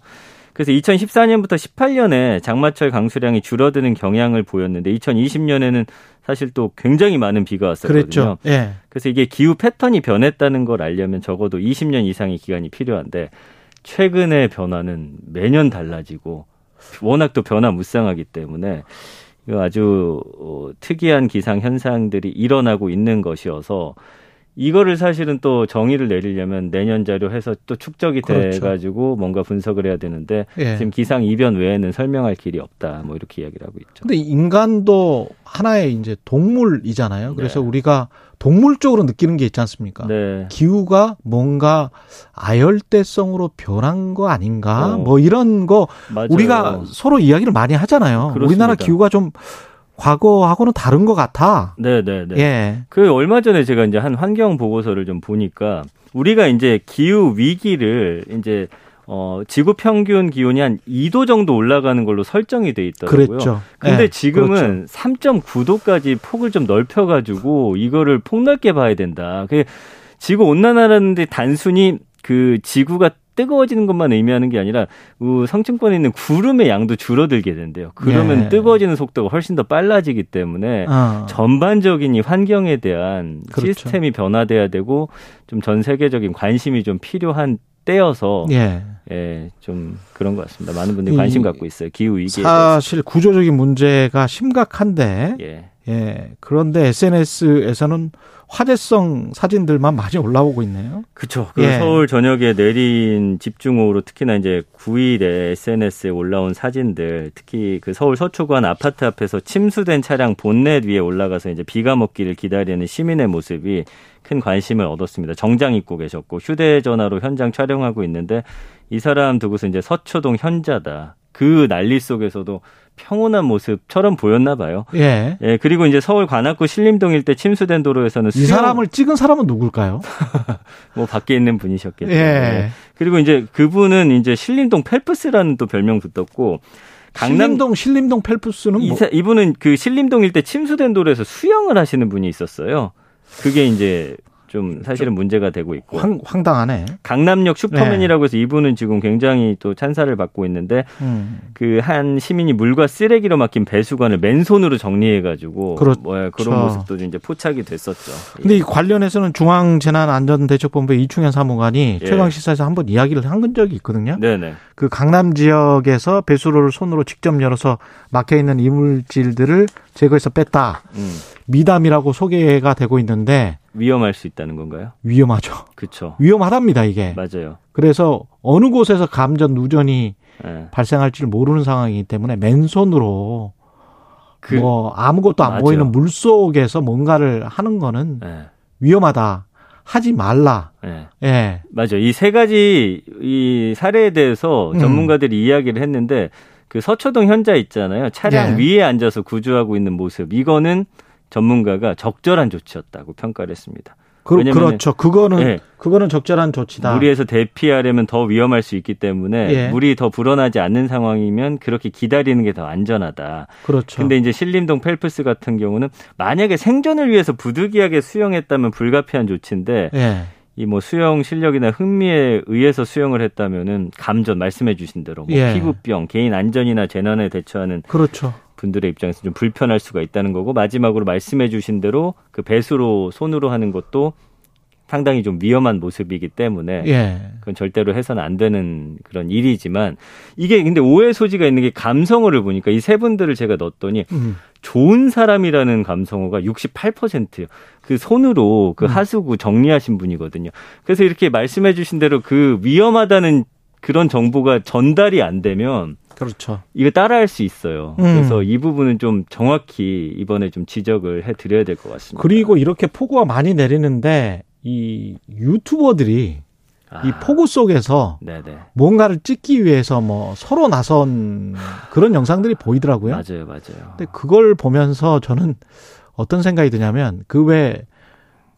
그래서 2014년부터 18년에 장마철 강수량이 줄어드는 경향을 보였는데 2020년에는 사실 또 굉장히 많은 비가 왔었거든요. 예. 그래서 이게 기후 패턴이 변했다는 걸 알려면 적어도 20년 이상의 기간이 필요한데 최근의 변화는 매년 달라지고 워낙 또 변화 무쌍하기 때문에 이거 아주 어, 특이한 기상 현상들이 일어나고 있는 것이어서 이거를 사실은 또 정의를 내리려면 내년 자료 해서 또 축적이 그렇죠. 돼가지고 뭔가 분석을 해야 되는데 예. 지금 기상 이변 외에는 설명할 길이 없다 뭐 이렇게 이야기를 하고 있죠. 근데 인간도 하나의 이제 동물이잖아요. 그래서 네. 우리가 동물적으로 느끼는 게 있지 않습니까? 네. 기후가 뭔가 아열대성으로 변한 거 아닌가? 어. 뭐 이런 거 맞아요. 우리가 서로 이야기를 많이 하잖아요. 그렇습니다. 우리나라 기후가 좀 과거하고는 다른 것 같아. 네네네. 예. 그 얼마 전에 제가 이제 한 환경 보고서를 좀 보니까 우리가 이제 기후 위기를 이제 어 지구 평균 기온이 한 2도 정도 올라가는 걸로 설정이 돼 있더라고요. 그랬죠. 근데 예, 지금은 3.9도까지 폭을 좀 넓혀 가지고 이거를 폭넓게 봐야 된다. 그 지구 온난화라는 데 단순히 그 지구가 뜨거워지는 것만 의미하는 게 아니라 그 성층권에 있는 구름의 양도 줄어들게 된대요. 그러면 예. 뜨거워지는 속도가 훨씬 더 빨라지기 때문에 어. 전반적인 이 환경에 대한 그렇죠. 시스템이 변화돼야 되고 좀 전 세계적인 관심이 좀 필요한 때여서 예. 예. 좀 그런 것 같습니다. 많은 분들이 이 관심 갖고 있어요. 기후 위기에 대해서. 사실 구조적인 문제가 심각한데 예. 예. 그런데 SNS에서는 화제성 사진들만 많이 올라오고 있네요. 그렇죠. 그 예. 서울 전역에 내린 집중호우로 특히나 이제 9일에 SNS에 올라온 사진들, 특히 그 서울 서초관 아파트 앞에서 침수된 차량 본넷 위에 올라가서 이제 비가 먹기를 기다리는 시민의 모습이 큰 관심을 얻었습니다. 정장 입고 계셨고 휴대전화로 현장 촬영하고 있는데 이 사람 두고서 이제 서초동 현자다. 그 난리 속에서도 평온한 모습처럼 보였나 봐요. 예. 예, 그리고 이제 서울 관악구 신림동 일대 침수된 도로에서는 이 사람을 찍은 사람은 누굴까요? 뭐 밖에 있는 분이셨겠죠. 예. 네. 그리고 이제 그분은 이제 신림동 펠프스라는 또 별명도 떴고 강남 신림동 신림동 펠프스는 뭐, 이사, 이분은 그 신림동 일대 침수된 도로에서 수영을 하시는 분이 있었어요. 그게 이제 좀 사실은 문제가 되고 있고 황, 황당하네. 강남역 슈퍼맨이라고 해서 이분은 지금 굉장히 또 찬사를 받고 있는데 음. 그한 시민이 물과 쓰레기로 막힌 배수관을 맨손으로 정리해가지고 그렇죠. 뭐 그런 모습도 이제 포착이 됐었죠. 근데 이 관련해서는 중앙재난안전대책본부의 이충현 사무관이 예. 최강 시사에서 한번 이야기를 한 적이 있거든요. 네네. 그 강남 지역에서 배수로를 손으로 직접 열어서 막혀 있는 이물질들을 제거해서 뺐다. 음, 미담이라고 소개가 되고 있는데 위험할 수 있다는 건가요? 위험하죠. 그렇죠. 위험하답니다, 이게. 맞아요. 그래서 어느 곳에서 감전 누전이 예. 발생할지를 모르는 상황이기 때문에 맨손으로 그- 뭐 아무것도 안 맞아요. 보이는 물 속에서 뭔가를 하는 거는 예. 위험하다. 하지 말라. 예. 예. 맞아요. 이 세 가지 이 사례에 대해서 음. 전문가들이 이야기를 했는데 그 서초동 현자 있잖아요. 차량 예. 위에 앉아서 구조하고 있는 모습. 이거는 전문가가 적절한 조치였다고 평가를 했습니다. 그, 그렇죠. 그거는 예. 그거는 적절한 조치다. 무리에서 대피하려면 더 위험할 수 있기 때문에 예. 물이 더 불어나지 않는 상황이면 그렇게 기다리는 게 더 안전하다. 그렇죠. 근데 이제 신림동 펠프스 같은 경우는 만약에 생존을 위해서 부득이하게 수영했다면 불가피한 조치인데 예. 이뭐 수영 실력이나 흥미에 의해서 수영을 했다면은 감전 말씀해 주신 대로 뭐 예. 피부병, 개인 안전이나 재난에 대처하는 그렇죠. 분들의 입장에서 좀 불편할 수가 있다는 거고 마지막으로 말씀해 주신 대로 그 배수로 손으로 하는 것도 상당히 좀 위험한 모습이기 때문에 예. 그건 절대로 해서는 안 되는 그런 일이지만 이게 근데 오해 소지가 있는 게 감성어를 보니까 이 세 분들을 제가 넣었더니 음. 좋은 사람이라는 감성어가 68%요. 그 손으로 그 음. 하수구 정리하신 분이거든요. 그래서 이렇게 말씀해 주신 대로 그 위험하다는 그런 정보가 전달이 안 되면 그렇죠. 이거 따라할 수 있어요. 음. 그래서 이 부분은 좀 정확히 이번에 좀 지적을 해 드려야 될 것 같습니다. 그리고 이렇게 폭우가 많이 내리는데 이 유튜버들이 아, 이 폭우 속에서 네네. 뭔가를 찍기 위해서 뭐 서로 나선 그런 영상들이 보이더라고요. 맞아요, 맞아요. 근데 그걸 보면서 저는 어떤 생각이 드냐면 그왜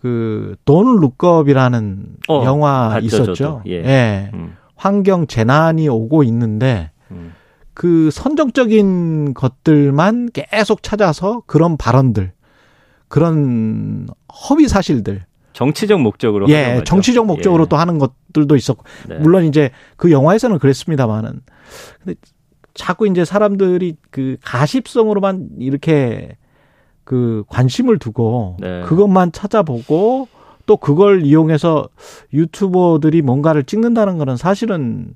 그돈 룩업이라는 어, 영화 봤죠, 있었죠. 저도. 예. 예. 음, 환경 재난이 오고 있는데 음. 그 선정적인 것들만 계속 찾아서 그런 발언들, 그런 허위 사실들, 정치적 목적으로 예. 정치적 목적으로 예. 또 하는 것들도 있었고, 네. 물론 이제 그 영화에서는 그랬습니다만은, 근데 자꾸 이제 사람들이 그 가십성으로만 이렇게 그 관심을 두고 네. 그것만 찾아보고 또 그걸 이용해서 유튜버들이 뭔가를 찍는다는 거는 사실은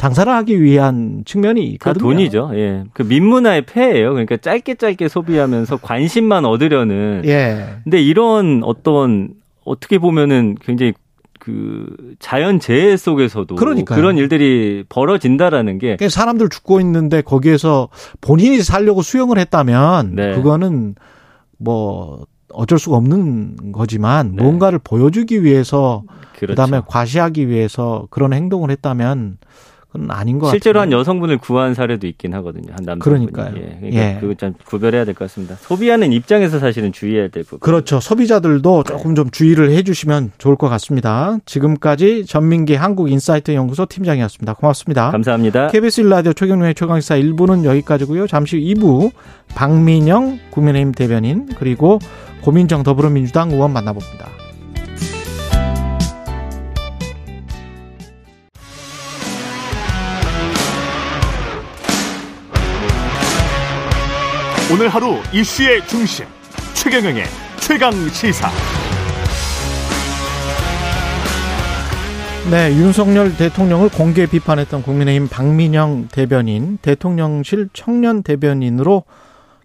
장사를 하기 위한 측면이 다 있거든요. 돈이죠. 예. 그 민문화의 폐예요. 그러니까 짧게 짧게 소비하면서 관심만 얻으려는. 예. 근데 이런 어떤 어떻게 보면은 굉장히 그 자연 재해 속에서도 그러니까요. 그런 일들이 벌어진다라는 게 그러니까 사람들 죽고 있는데 거기에서 본인이 살려고 수영을 했다면 네. 그거는 뭐 어쩔 수가 없는 거지만 네. 뭔가를 보여주기 위해서 그렇죠. 그다음에 과시하기 위해서 그런 행동을 했다면 그건 아닌 것 실제로 한 같아요. 여성분을 구한 사례도 있긴 하거든요. 한 남성분이. 그러니까요. 예. 그러니까 예. 그거 좀 구별해야 될 것 같습니다. 소비하는 입장에서 사실은 주의해야 될 부분. 그렇죠. 소비자들도 조금 좀 주의를 해주시면 좋을 것 같습니다. 지금까지 전민기 한국인사이트 연구소 팀장이었습니다. 고맙습니다. 감사합니다. KBS 일라디오 최경련의 최강시사 1부는 여기까지고요. 잠시 후 2부 박민영 국민의힘 대변인 그리고 고민정 더불어민주당 의원 만나봅니다. 오늘 하루 이슈의 중심 최경영의 최강 시사. 네, 윤석열 대통령을 공개 비판했던 국민의힘 박민영 대변인 대통령실 청년 대변인으로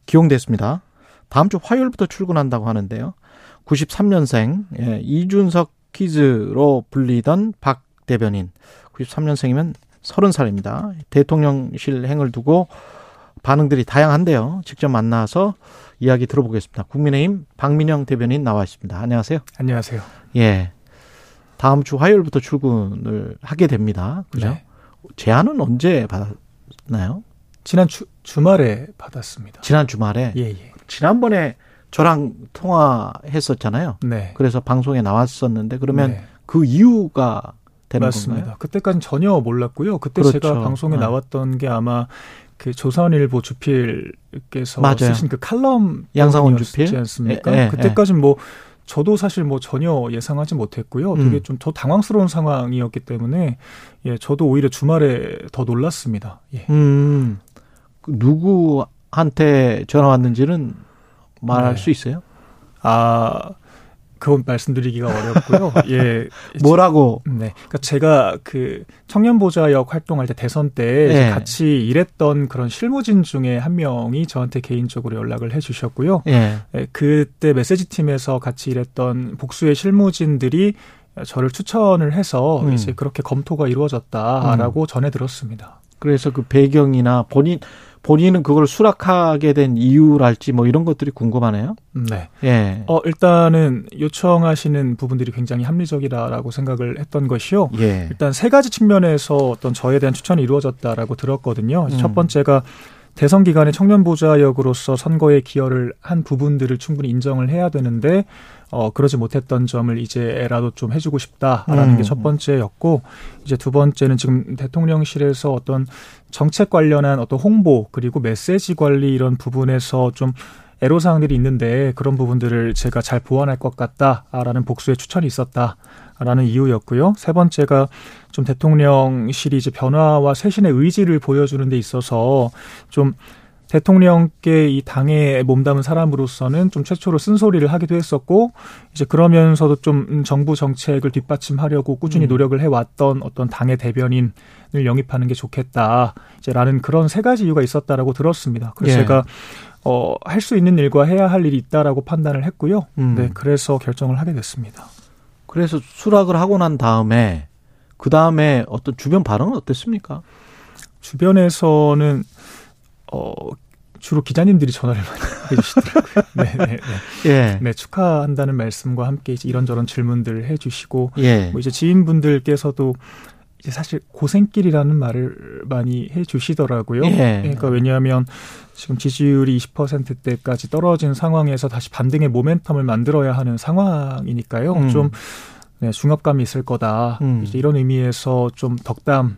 기용됐습니다. 다음 주 화요일부터 출근한다고 하는데요. 93년생 예, 이준석 퀴즈로 불리던 박 대변인 93년생이면 30살입니다. 대통령실 행을 두고 반응들이 다양한데요. 직접 만나서 이야기 들어보겠습니다. 국민의힘 박민영 대변인 나와 있습니다. 안녕하세요. 안녕하세요. 예. 다음 주 화요일부터 출근을 하게 됩니다. 그죠? 네. 제안은 언제 받았나요? 지난 주, 주말에 받았습니다. 지난 주말에. 예, 예. 지난번에 저랑 통화했었잖아요. 네. 그래서 방송에 나왔었는데 그러면 네, 그 이유가 되는 맞습니다. 건가요? 그때까지는 전혀 몰랐고요. 그때 그렇죠. 제가 방송에 네. 나왔던 게 아마 그 조선일보 주필께서 맞아요. 쓰신 그 칼럼 양상원 주필? 않습니까? 예, 예, 그때까지는 뭐 저도 사실 뭐 전혀 예상하지 못했고요. 되게 음. 좀더 당황스러운 상황이었기 때문에 예, 저도 오히려 주말에 더 놀랐습니다. 예. 음, 그 누구한테 전화 왔는지는 말할 네. 수 있어요? 아, 그건 말씀드리기가 어렵고요. 예. 뭐라고? 네. 그러니까 제가 그 청년 보좌역 활동할 때 대선 때 예. 같이 일했던 그런 실무진 중에 한 명이 저한테 개인적으로 연락을 해 주셨고요. 예. 예, 그때 메시지 팀에서 같이 일했던 복수의 실무진들이 저를 추천을 해서 음. 이제 그렇게 검토가 이루어졌다라고 전해 들었습니다. 그래서 그 배경이나 본인 본인은 그걸 수락하게 된 이유랄지 뭐 이런 것들이 궁금하네요. 네. 예. 어, 일단은 요청하시는 부분들이 굉장히 합리적이다라고 생각을 했던 것이요. 예. 일단 세 가지 측면에서 어떤 저에 대한 추천이 이루어졌다라고 들었거든요. 음. 첫 번째가 대선 기간에 청년 보좌역으로서 선거에 기여를 한 부분들을 충분히 인정을 해야 되는데 어 그러지 못했던 점을 이제라도 좀 해주고 싶다라는 음. 게첫 번째였고 이제 두 번째는 지금 대통령실에서 어떤 정책 관련한 어떤 홍보 그리고 메시지 관리 이런 부분에서 좀 애로사항들이 있는데 그런 부분들을 제가 잘 보완할 것 같다라는 복수의 추천이 있었다라는 이유였고요. 세 번째가 좀 대통령실이 이제 변화와 쇄신의 의지를 보여주는 데 있어서 좀 대통령께 이 당에 몸담은 사람으로서는 좀 최초로 쓴소리를 하기도 했었고 이제 그러면서도 좀 음, 정부 정책을 뒷받침하려고 꾸준히 음. 노력을 해왔던 어떤 당의 대변인을 영입하는 게 좋겠다 이제라는 그런 세 가지 이유가 있었다라고 들었습니다. 그래서 예. 제가 어, 할 수 있는 일과 해야 할 일이 있다라고 판단을 했고요. 음. 네, 그래서 결정을 하게 됐습니다. 그래서 수락을 하고 난 다음에 그 다음에 어떤 주변 반응은 어땠습니까? 주변에서는 어 주로 기자님들이 전화를 많이 해주시더라고요. 네, 네, 네. 예. 네, 축하한다는 말씀과 함께 이제 이런저런 질문들을 해주시고 예. 뭐 이제 지인분들께서도 이제 사실 고생길이라는 말을 많이 해주시더라고요. 예. 그러니까 왜냐하면 지금 지지율이 20%대까지 떨어진 상황에서 다시 반등의 모멘텀을 만들어야 하는 상황이니까요. 음. 좀 네, 중압감이 있을 거다. 음. 이제 이런 의미에서 좀 덕담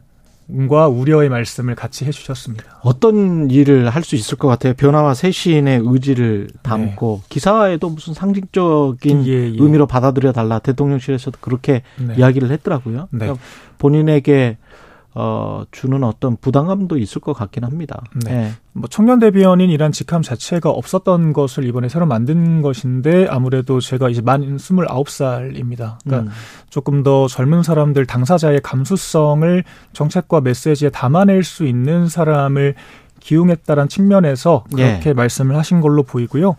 과 우려의 말씀을 같이 해주셨습니다. 어떤 일을 할 수 있을 것 같아요? 변화와 쇄신의 의지를 담고 기사에도 무슨 상징적인 예, 예. 의미로 받아들여 달라 대통령실에서도 그렇게 네. 이야기를 했더라고요. 네. 그러니까 본인에게 어, 주는 어떤 부담감도 있을 것 같긴 합니다. 네. 예. 뭐 청년 대변인이란 직함 자체가 없었던 것을 이번에 새로 만든 것인데 아무래도 제가 이제 만 29살입니다. 그러니까 음. 조금 더 젊은 사람들 당사자의 감수성을 정책과 메시지에 담아낼 수 있는 사람을 기용했다는 측면에서 그렇게 예. 말씀을 하신 걸로 보이고요.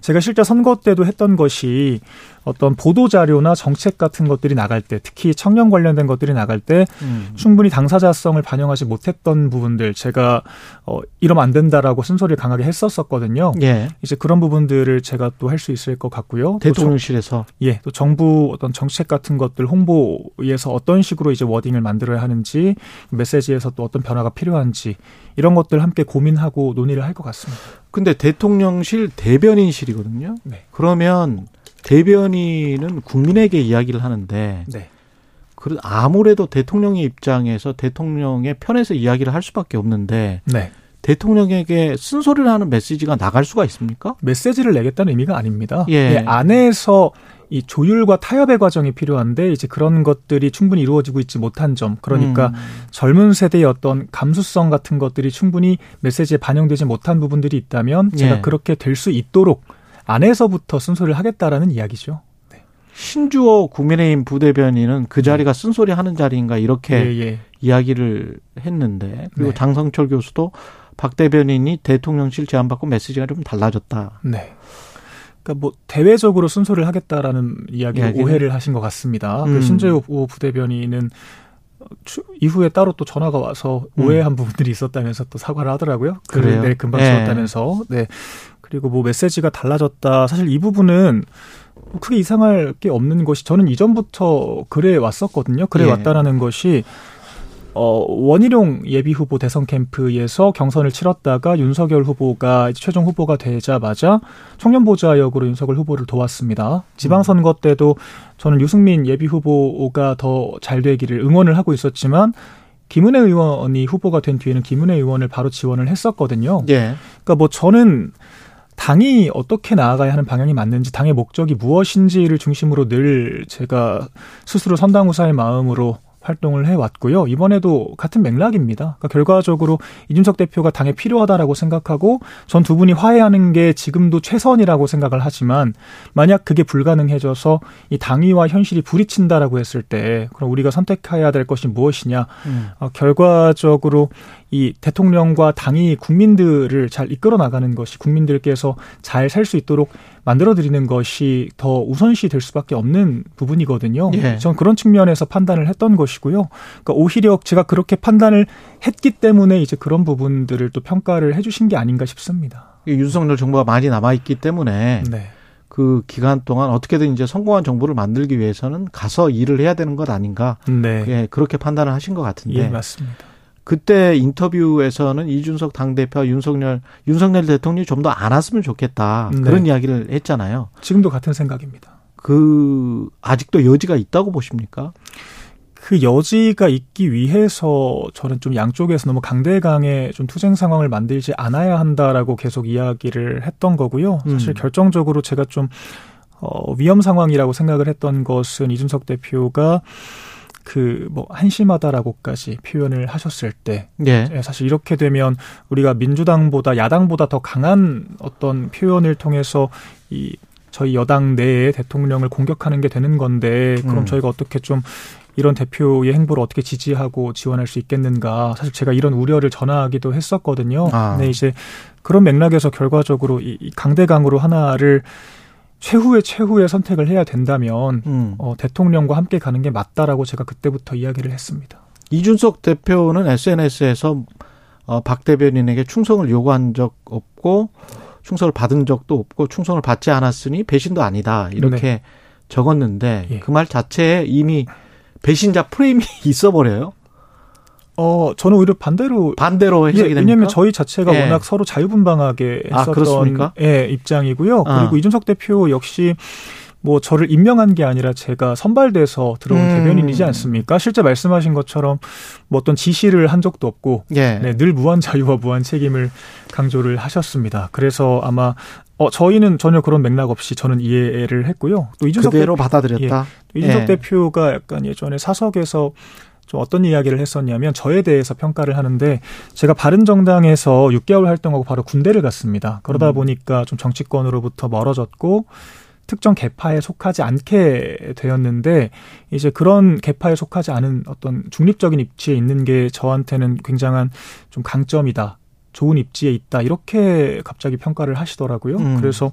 제가 실제 선거 때도 했던 것이 어떤 보도 자료나 정책 같은 것들이 나갈 때 특히 청년 관련된 것들이 나갈 때 음. 충분히 당사자성을 반영하지 못했던 부분들 제가 어 이러면 안 된다라고 쓴소리를 강하게 했었었거든요. 예. 이제 그런 부분들을 제가 또 할 수 있을 것 같고요. 또 대통령실에서 정- 예, 또 정부 어떤 정책 같은 것들 홍보에서 어떤 식으로 이제 워딩을 만들어야 하는지 메시지에서 또 어떤 변화가 필요한지 이런 것들 함께 고민하고 논의를 할 것 같습니다. 근데 대통령실 대변인실이거든요. 네. 그러면 대변인은 국민에게 이야기를 하는데 네. 그 아무래도 대통령의 입장에서 대통령의 편에서 이야기를 할 수밖에 없는데 네. 대통령에게 쓴소리를 하는 메시지가 나갈 수가 있습니까? 메시지를 내겠다는 의미가 아닙니다. 예. 안에서 이 조율과 타협의 과정이 필요한데 이제 그런 것들이 충분히 이루어지고 있지 못한 점. 그러니까 음. 젊은 세대의 어떤 감수성 같은 것들이 충분히 메시지에 반영되지 못한 부분들이 있다면 제가 예. 그렇게 될 수 있도록 안에서부터 쓴소리를 하겠다라는 이야기죠. 신주호 국민의힘 부대변인은 그 자리가 쓴소리 하는 자리인가 이렇게 예, 예. 이야기를 했는데 그리고 네. 장성철 교수도 박 대변인이 대통령실 제안받고 메시지가 좀 달라졌다. 네. 그러니까 뭐 대외적으로 순서를 하겠다라는 이야기를 이야기는? 오해를 하신 것 같습니다. 음. 그 신재호 부대변인은 추- 이후에 따로 또 전화가 와서 음. 오해한 부분들이 있었다면서 또 사과를 하더라고요. 그래요? 글을 네, 금방 예. 지웠다면서. 네. 그리고 뭐 메시지가 달라졌다. 사실 이 부분은 뭐 크게 이상할 게 없는 것이 저는 이전부터 그래 왔었거든요. 그래 예. 왔다라는 것이 어, 원희룡 예비 후보 대선 캠프에서 경선을 치렀다가 윤석열 후보가 최종 후보가 되자마자 청년 보좌 역으로 윤석열 후보를 도왔습니다. 지방선거 때도 저는 유승민 예비 후보가 더 잘 되기를 응원을 하고 있었지만 김은혜 의원이 후보가 된 뒤에는 김은혜 의원을 바로 지원을 했었거든요. 예. 그러니까 뭐 저는 당이 어떻게 나아가야 하는 방향이 맞는지 당의 목적이 무엇인지를 중심으로 늘 제가 스스로 선당우사의 마음으로 활동을 해왔고요. 이번에도 같은 맥락입니다. 그러니까 결과적으로 이준석 대표가 당에 필요하다라고 생각하고 전 두 분이 화해하는 게 지금도 최선이라고 생각을 하지만 만약 그게 불가능해져서 이 당위와 현실이 부딪힌다라고 했을 때 그럼 우리가 선택해야 될 것이 무엇이냐? 음. 어, 결과적으로 이 대통령과 당이 국민들을 잘 이끌어 나가는 것이 국민들께서 잘 살 수 있도록 만들어 드리는 것이 더 우선시 될 수밖에 없는 부분이거든요. 예. 전 그런 측면에서 판단을 했던 것이고요. 그러니까 오히려 제가 그렇게 판단을 했기 때문에 이제 그런 부분들을 또 평가를 해주신 게 아닌가 싶습니다. 이 윤석열 정부가 많이 남아 있기 때문에 네. 그 기간 동안 어떻게든 이제 성공한 정부를 만들기 위해서는 가서 일을 해야 되는 것 아닌가? 네. 예, 그렇게 판단을 하신 것 같은데. 예, 맞습니다. 그때 인터뷰에서는 이준석 당대표와 윤석열 윤석열 대통령이 좀 더안 왔으면 좋겠다. 네. 그런 이야기를 했잖아요. 지금도 같은 생각입니다. 그 아직도 여지가 있다고 보십니까? 그 여지가 있기 위해서 저는 좀 양쪽에서 너무 강대강의 좀 투쟁 상황을 만들지 않아야 한다라고 계속 이야기를 했던 거고요. 사실 음. 결정적으로 제가 좀 어, 위험 상황이라고 생각을 했던 것은 이준석 대표가 그 뭐 한심하다라고까지 표현을 하셨을 때 예. 예, 사실 이렇게 되면 우리가 민주당보다 야당보다 더 강한 어떤 표현을 통해서 이 저희 여당 내에 대통령을 공격하는 게 되는 건데 그럼 음. 저희가 어떻게 좀 이런 대표의 행보를 어떻게 지지하고 지원할 수 있겠는가 사실 제가 이런 우려를 전하기도 했었거든요. 아. 네 이제 그런 맥락에서 결과적으로 이, 이 강대강으로 하나를 최후의 최후의 선택을 해야 된다면 음. 어, 대통령과 함께 가는 게 맞다라고 제가 그때부터 이야기를 했습니다. 이준석 대표는 SNS에서 어, 박 대변인에게 충성을 요구한 적 없고 충성을 받은 적도 없고 충성을 받지 않았으니 배신도 아니다 이렇게 적었는데 네. 예. 그말 자체에 이미 배신자 프레임이 있어 버려요. 어 저는 오히려 반대로 반대로 예, 해석이 됩니까? 왜냐하면 저희 자체가 예. 워낙 서로 자유분방하게 아, 했었던 그렇습니까? 예, 입장이고요. 아. 그리고 이준석 대표 역시 뭐 저를 임명한 게 아니라 제가 선발돼서 들어온 음. 대변인이지 않습니까? 실제 말씀하신 것처럼 뭐 어떤 지시를 한 적도 없고 예. 네, 늘 무한 자유와 무한 책임을 강조를 하셨습니다. 그래서 아마 어 저희는 전혀 그런 맥락 없이 저는 이해를 했고요. 또 이준석 그대로 대표, 받아들였다. 또 이준석 예. 대표가 약간 예전에 사석에서 좀 어떤 이야기를 했었냐면 저에 대해서 평가를 하는데 제가 바른정당에서 6개월 활동하고 바로 군대를 갔습니다. 그러다 음. 보니까 좀 정치권으로부터 멀어졌고 특정 계파에 속하지 않게 되었는데 이제 그런 계파에 속하지 않은 어떤 중립적인 입지에 있는 게 저한테는 굉장한 좀 강점이다. 좋은 입지에 있다. 이렇게 갑자기 평가를 하시더라고요. 음. 그래서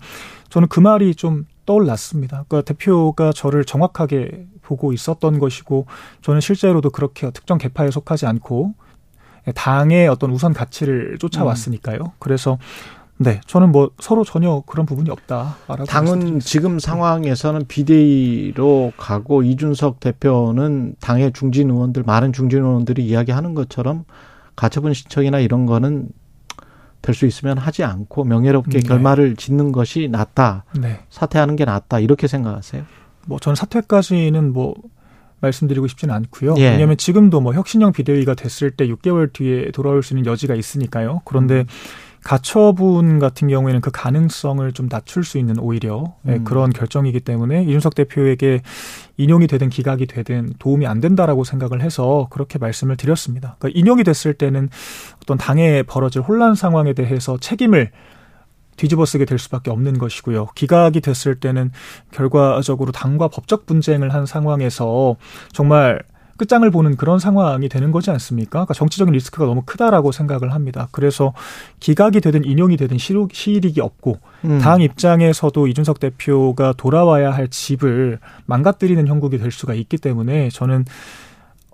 저는 그 말이 좀 떠올랐습니다. 그러니까 대표가 저를 정확하게 보고 있었던 것이고 저는 실제로도 그렇게 특정 계파에 속하지 않고 당의 어떤 우선 가치를 쫓아왔으니까요. 그래서 네, 저는 뭐 서로 전혀 그런 부분이 없다라고 당은. 지금 상황에서는 비대위로 가고 이준석 대표는 당의 중진 의원들 많은 중진 의원들이 이야기하는 것처럼 가처분 신청이나 이런 거는 될 수 있으면 하지 않고 명예롭게 네. 결말을 짓는 것이 낫다. 네. 사퇴하는 게 낫다. 이렇게 생각하세요? 뭐 저는 사퇴까지는 뭐 말씀드리고 싶지는 않고요. 예. 왜냐하면 지금도 뭐 혁신형 비대위가 됐을 때 6개월 뒤에 돌아올 수 있는 여지가 있으니까요. 그런데 음. 가처분 같은 경우에는 그 가능성을 좀 낮출 수 있는 오히려 예, 음. 그런 결정이기 때문에 이준석 대표에게 인용이 되든 기각이 되든 도움이 안 된다라고 생각을 해서 그렇게 말씀을 드렸습니다. 그러니까 인용이 됐을 때는 어떤 당에 벌어질 혼란 상황에 대해서 책임을 뒤집어쓰게 될 수밖에 없는 것이고요. 기각이 됐을 때는 결과적으로 당과 법적 분쟁을 한 상황에서 정말 끝장을 보는 그런 상황이 되는 거지 않습니까? 그러니까 정치적인 리스크가 너무 크다라고 생각을 합니다. 그래서 기각이 되든 인용이 되든 시일익이 없고 음. 당 입장에서도 이준석 대표가 돌아와야 할 집을 망가뜨리는 형국이 될 수가 있기 때문에 저는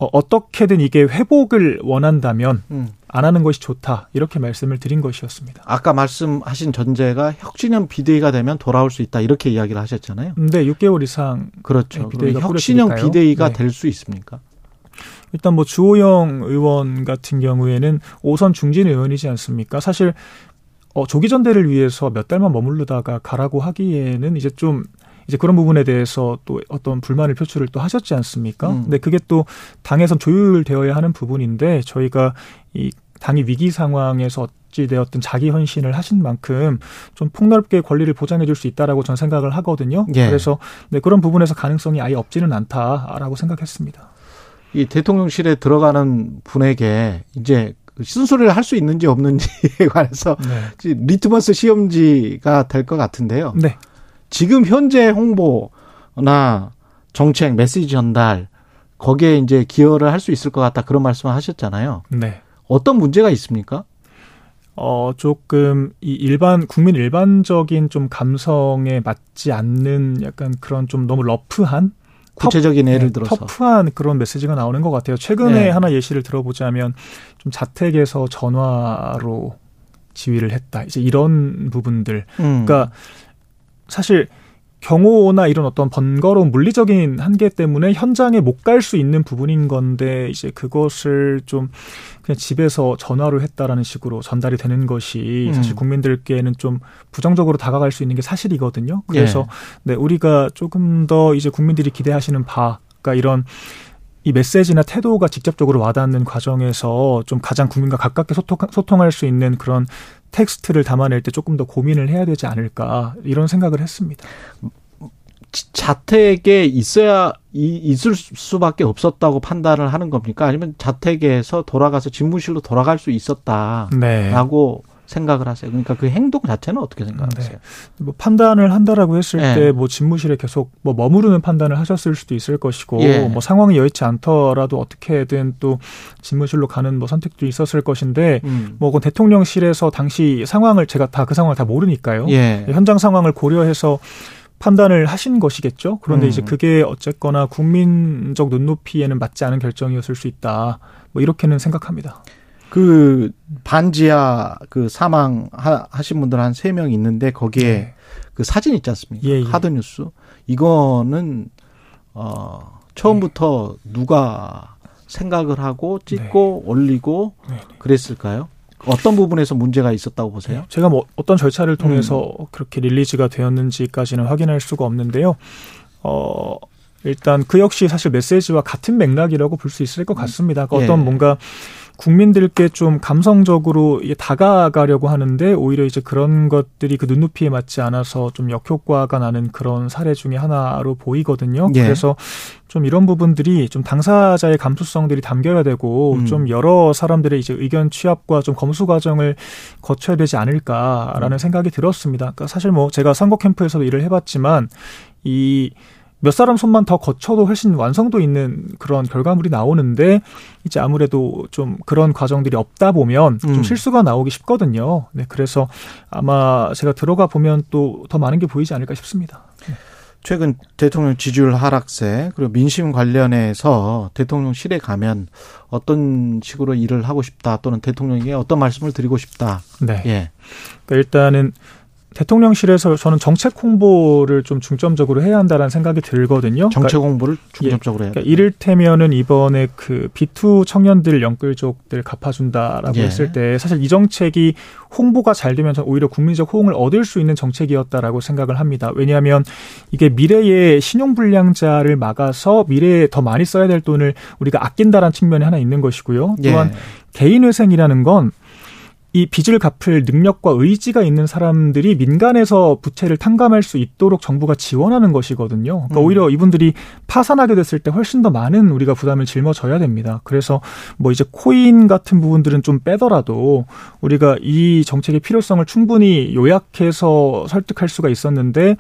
어, 어떻게든 이게 회복을 원한다면 음. 안 하는 것이 좋다 이렇게 말씀을 드린 것이었습니다. 아까 말씀하신 전제가 혁신형 비대위가 되면 돌아올 수 있다. 이렇게 이야기를 하셨잖아요. 근데 6개월 이상 그렇죠. 네, 비대위가 혁신형. 비대위가 네. 될수 있습니까? 일단 뭐 주호영 의원 같은 경우에는 오선 중진 의원이지 않습니까? 사실 어, 조기 전대를 위해서 몇 달만 머무르다가 가라고 하기에는 이제 좀 이제 그런 부분에 대해서 또 어떤 불만을 표출을 또 하셨지 않습니까? 음. 근데 그게 또 당에선 조율되어야 하는 부분인데 저희가 이 당이 위기 상황에서 어찌되었든 자기 헌신을 하신 만큼 좀 폭넓게 권리를 보장해 줄 수 있다라고 저는 생각을 하거든요. 예. 그래서 네, 그런 부분에서 가능성이 아예 없지는 않다라고 생각했습니다. 이 대통령실에 들어가는 분에게 이제 쓴소리를 할 수 있는지 없는지에 관해서 네. 리트머스 시험지가 될 것 같은데요. 네. 지금 현재 홍보나 정책, 메시지 전달 거기에 이제 기여를 할 수 있을 것 같다 그런 말씀을 하셨잖아요. 네. 어떤 문제가 있습니까? 어, 조금 이 일반 국민 일반적인 좀 감성에 맞지 않는 약간 그런 좀 너무 rough한 구체적인 터, 예를 네, 들어서 터프한 그런 메시지가 나오는 것 같아요. 최근에 네. 하나 예시를 들어보자면 좀 자택에서 전화로 지휘를 했다. 이제 이런 부분들. 음. 그러니까 사실 경호나 이런 어떤 번거로운 물리적인 한계 때문에 현장에 못 갈 수 있는 부분인 건데 이제 그것을 좀 그냥 집에서 전화로 했다라는 식으로 전달이 되는 것이 음. 사실 국민들께는 좀 부정적으로 다가갈 수 있는 게 사실이거든요. 그래서 예. 네, 우리가 조금 더 이제 국민들이 기대하시는 바, 그러니까 이런 이 메시지나 태도가 직접적으로 와닿는 과정에서 좀 가장 국민과 가깝게 소통, 소통할 수 있는 그런 텍스트를 담아낼 때 조금 더 고민을 해야 되지 않을까 이런 생각을 했습니다. 자택에 있어야 이- 있을 수밖에 없었다고 판단을 하는 겁니까? 아니면 자택에서 돌아가서 집무실로 돌아갈 수 있었다라고 네. 생각을 하세요? 그러니까 그 행동 자체는 어떻게 생각하세요? 뭐 판단을 한다라고 했을 예. 때뭐 집무실에 계속 뭐 머무르는 판단을 하셨을 수도 있을 것이고 예. 뭐 상황이 여의치 않더라도 어떻게든 또 집무실로 가는 뭐 선택도 있었을 것인데 음. 뭐그 대통령실에서 당시 상황을 제가 다 그 상황을 다 모르니까요. 예. 현장 상황을 고려해서 판단을 하신 것이겠죠. 그런데 음. 이제 그게 어쨌거나 국민적 눈높이에는 맞지 않은 결정이었을 수 있다. 뭐 이렇게는 생각합니다. 그 반지하 그 사망 하- 하신 분들 한 세 명 있는데 거기에 네. 그 사진 있지 않습니까? 예, 예. 하드 뉴스. 이거는 어 처음부터 누가 생각을 하고 찍고 올리고 네, 네. 그랬을까요? 어떤 부분에서 문제가 있었다고 보세요? 제가 뭐 어떤 절차를 음. 통해서 그렇게 릴리즈가 되었는지까지는 확인할 수가 없는데요. 어, 일단 그 역시 사실 메시지와 같은 맥락이라고 볼 수 있을 것 같습니다. 그러니까 예. 어떤 뭔가 국민들께 좀 감성적으로 다가가려고 하는데 오히려 이제 그런 것들이 그 눈높이에 맞지 않아서 좀 역효과가 나는 그런 사례 중에 하나로 보이거든요. 예. 그래서 좀 이런 부분들이 좀 당사자의 감수성들이 담겨야 되고 음. 좀 여러 사람들의 이제 의견 취합과 좀 검수 과정을 거쳐야 되지 않을까라는 음. 생각이 들었습니다. 그러니까 사실 뭐 제가 선거 캠프에서도 일을 해봤지만 이 몇 사람 손만 더 거쳐도 훨씬 완성도 있는 그런 결과물이 나오는데 이제 아무래도 좀 그런 과정들이 없다 보면 음. 좀 실수가 나오기 쉽거든요. 네, 그래서 아마 제가 들어가 보면 또 더 많은 게 보이지 않을까 싶습니다. 최근 대통령 지지율 하락세 그리고 민심 관련해서 대통령실에 가면 어떤 식으로 일을 하고 싶다 또는 대통령에게 어떤 말씀을 드리고 싶다. 네. 예. 그러니까 일단은 대통령실에서 저는 정책 홍보를 좀 중점적으로 해야 한다라는 생각이 들거든요. 정책 그러니까, 홍보를 중점적으로 해야 그러니까 돼. 이를테면은 이번에 그 B2 청년들 연끌족들 갚아준다라고 예. 했을 때 사실 이 정책이 홍보가 잘 되면 저는 오히려 국민적 호응을 얻을 수 있는 정책이었다라고 생각을 합니다. 왜냐하면 이게 미래의 신용 불량자를 막아서 미래에 더 많이 써야 될 돈을 우리가 아낀다라는 측면이 하나 있는 것이고요. 또한 예. 개인 회생이라는 건 이 빚을 갚을 능력과 의지가 있는 사람들이 민간에서 부채를 탕감할 수 있도록 정부가 지원하는 것이거든요. 그러니까 음. 오히려 이분들이 파산하게 됐을 때 훨씬 더 많은 우리가 부담을 짊어져야 됩니다. 그래서 뭐 이제 코인 같은 부분들은 좀 빼더라도 우리가 이 정책의 필요성을 충분히 요약해서 설득할 수가 있었는데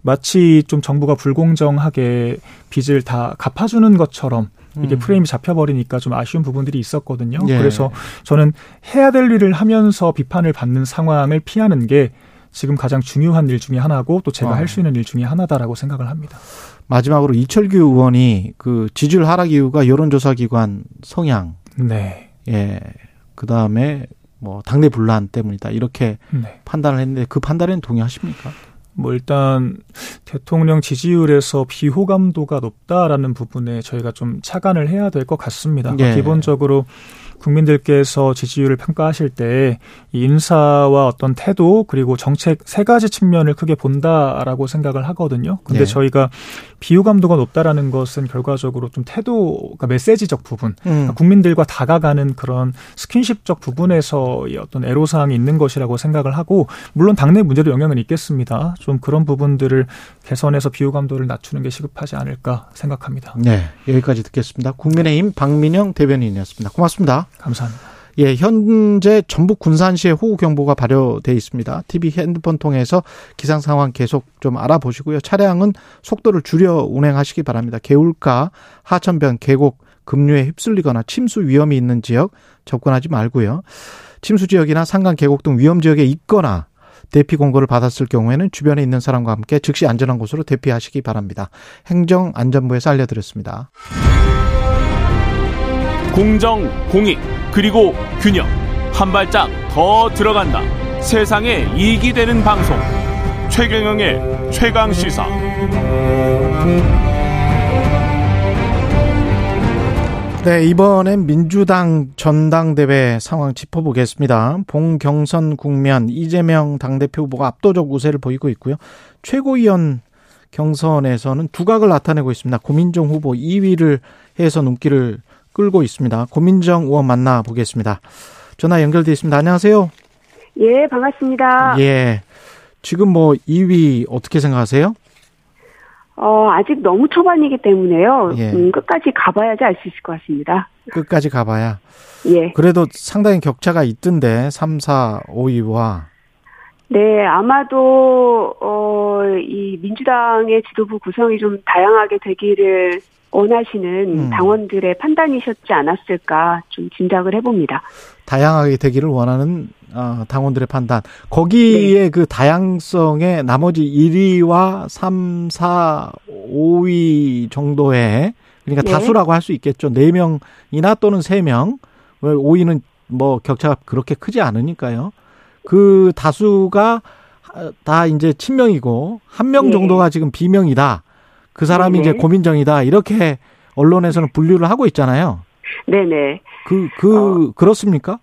마치 좀 정부가 불공정하게 빚을 다 갚아주는 것처럼 이게 음. 프레임이 잡혀버리니까 좀 아쉬운 부분들이 있었거든요. 예. 그래서 저는 해야 될 일을 하면서 비판을 받는 상황을 피하는 게 지금 가장 중요한 일 중에 하나고 또 제가 어. 할수 있는 일 중에 하나다라고 생각을 합니다. 마지막으로 이철규 의원이 그 지지율 하락 이유가 여론조사 기관 성향, 네. 예, 그 다음에 뭐 당내 분란 때문이다 이렇게 네. 판단을 했는데 그 판단에는 동의하십니까? 뭐 일단 대통령 지지율에서 비호감도가 높다라는 부분에 저희가 좀 차관을 해야 될 것 같습니다. 예. 기본적으로 국민들께서 지지율을 평가하실 때이 인사와 어떤 태도 그리고 정책 세 가지 측면을 크게 본다라고 생각을 하거든요. 근데 네. 저희가 비호감도가 높다라는 것은 결과적으로 좀 태도, 그러니까 메시지적 부분, 음. 그러니까 국민들과 다가가는 그런 스킨십적 부분에서의 어떤 애로사항이 있는 것이라고 생각을 하고 물론 당내 문제도 영향은 있겠습니다. 좀 그런 부분들을 개선해서 비호감도를 낮추는 게 시급하지 않을까 생각합니다. 네, 여기까지 듣겠습니다. 국민의힘 박민영 대변인이었습니다. 고맙습니다. 감사합니다. 예, 현재 전북 군산시에 호우 경보가 발효돼 있습니다. TV 핸드폰 통해서 기상 상황 계속 좀 알아보시고요. 차량은 속도를 줄여 운행하시기 바랍니다. 개울가, 하천변, 계곡, 급류에 휩쓸리거나 침수 위험이 있는 지역 접근하지 말고요. 침수 지역이나 산간 계곡 등 위험 지역에 있거나 대피 공고를 받았을 경우에는 주변에 있는 사람과 함께 즉시 안전한 곳으로 대피하시기 바랍니다. 행정안전부에서 알려드렸습니다. 공정, 공익, 그리고 균형. 한 발짝 더 들어간다. 세상에 이익이 되는 방송. 최경영의 최강 시사. 네, 이번엔 민주당 전당대회 상황 짚어보겠습니다. 봉경선 국면 이재명 당대표 후보가 압도적 우세를 보이고 있고요. 최고위원 경선에서는 두각을 나타내고 있습니다. 고민정 후보 2위를 해서 눈길을 끌고 있습니다. 고민정 의원 만나보겠습니다. 전화 연결돼 있습니다. 안녕하세요. 예, 반갑습니다. 예. 지금 뭐 2위 어떻게 생각하세요? 어, 아직 너무 초반이기 때문에요. 예. 음, 끝까지 가봐야지 알 수 있을 것 같습니다. 끝까지 가봐야. 예. 그래도 상당히 격차가 있던데 3, 4, 5위와 네, 아마도, 어, 이 민주당의 지도부 구성이 좀 다양하게 되기를 원하시는 음. 당원들의 판단이셨지 않았을까 좀 짐작을 해봅니다. 다양하게 되기를 원하는 어, 당원들의 판단. 거기에 그 다양성의 나머지 1위와 3, 4, 5위 정도의 그러니까 네. 다수라고 할 수 있겠죠. 4명이나 또는 3명. 왜 5위는 뭐 격차가 그렇게 크지 않으니까요. 그 다수가 다 이제 친명이고 한명 네. 정도가 지금 비명이다. 그 사람이 네네. 이제 고민정이다. 이렇게 언론에서는 분류를 하고 있잖아요. 네네. 그, 그, 그렇습니까?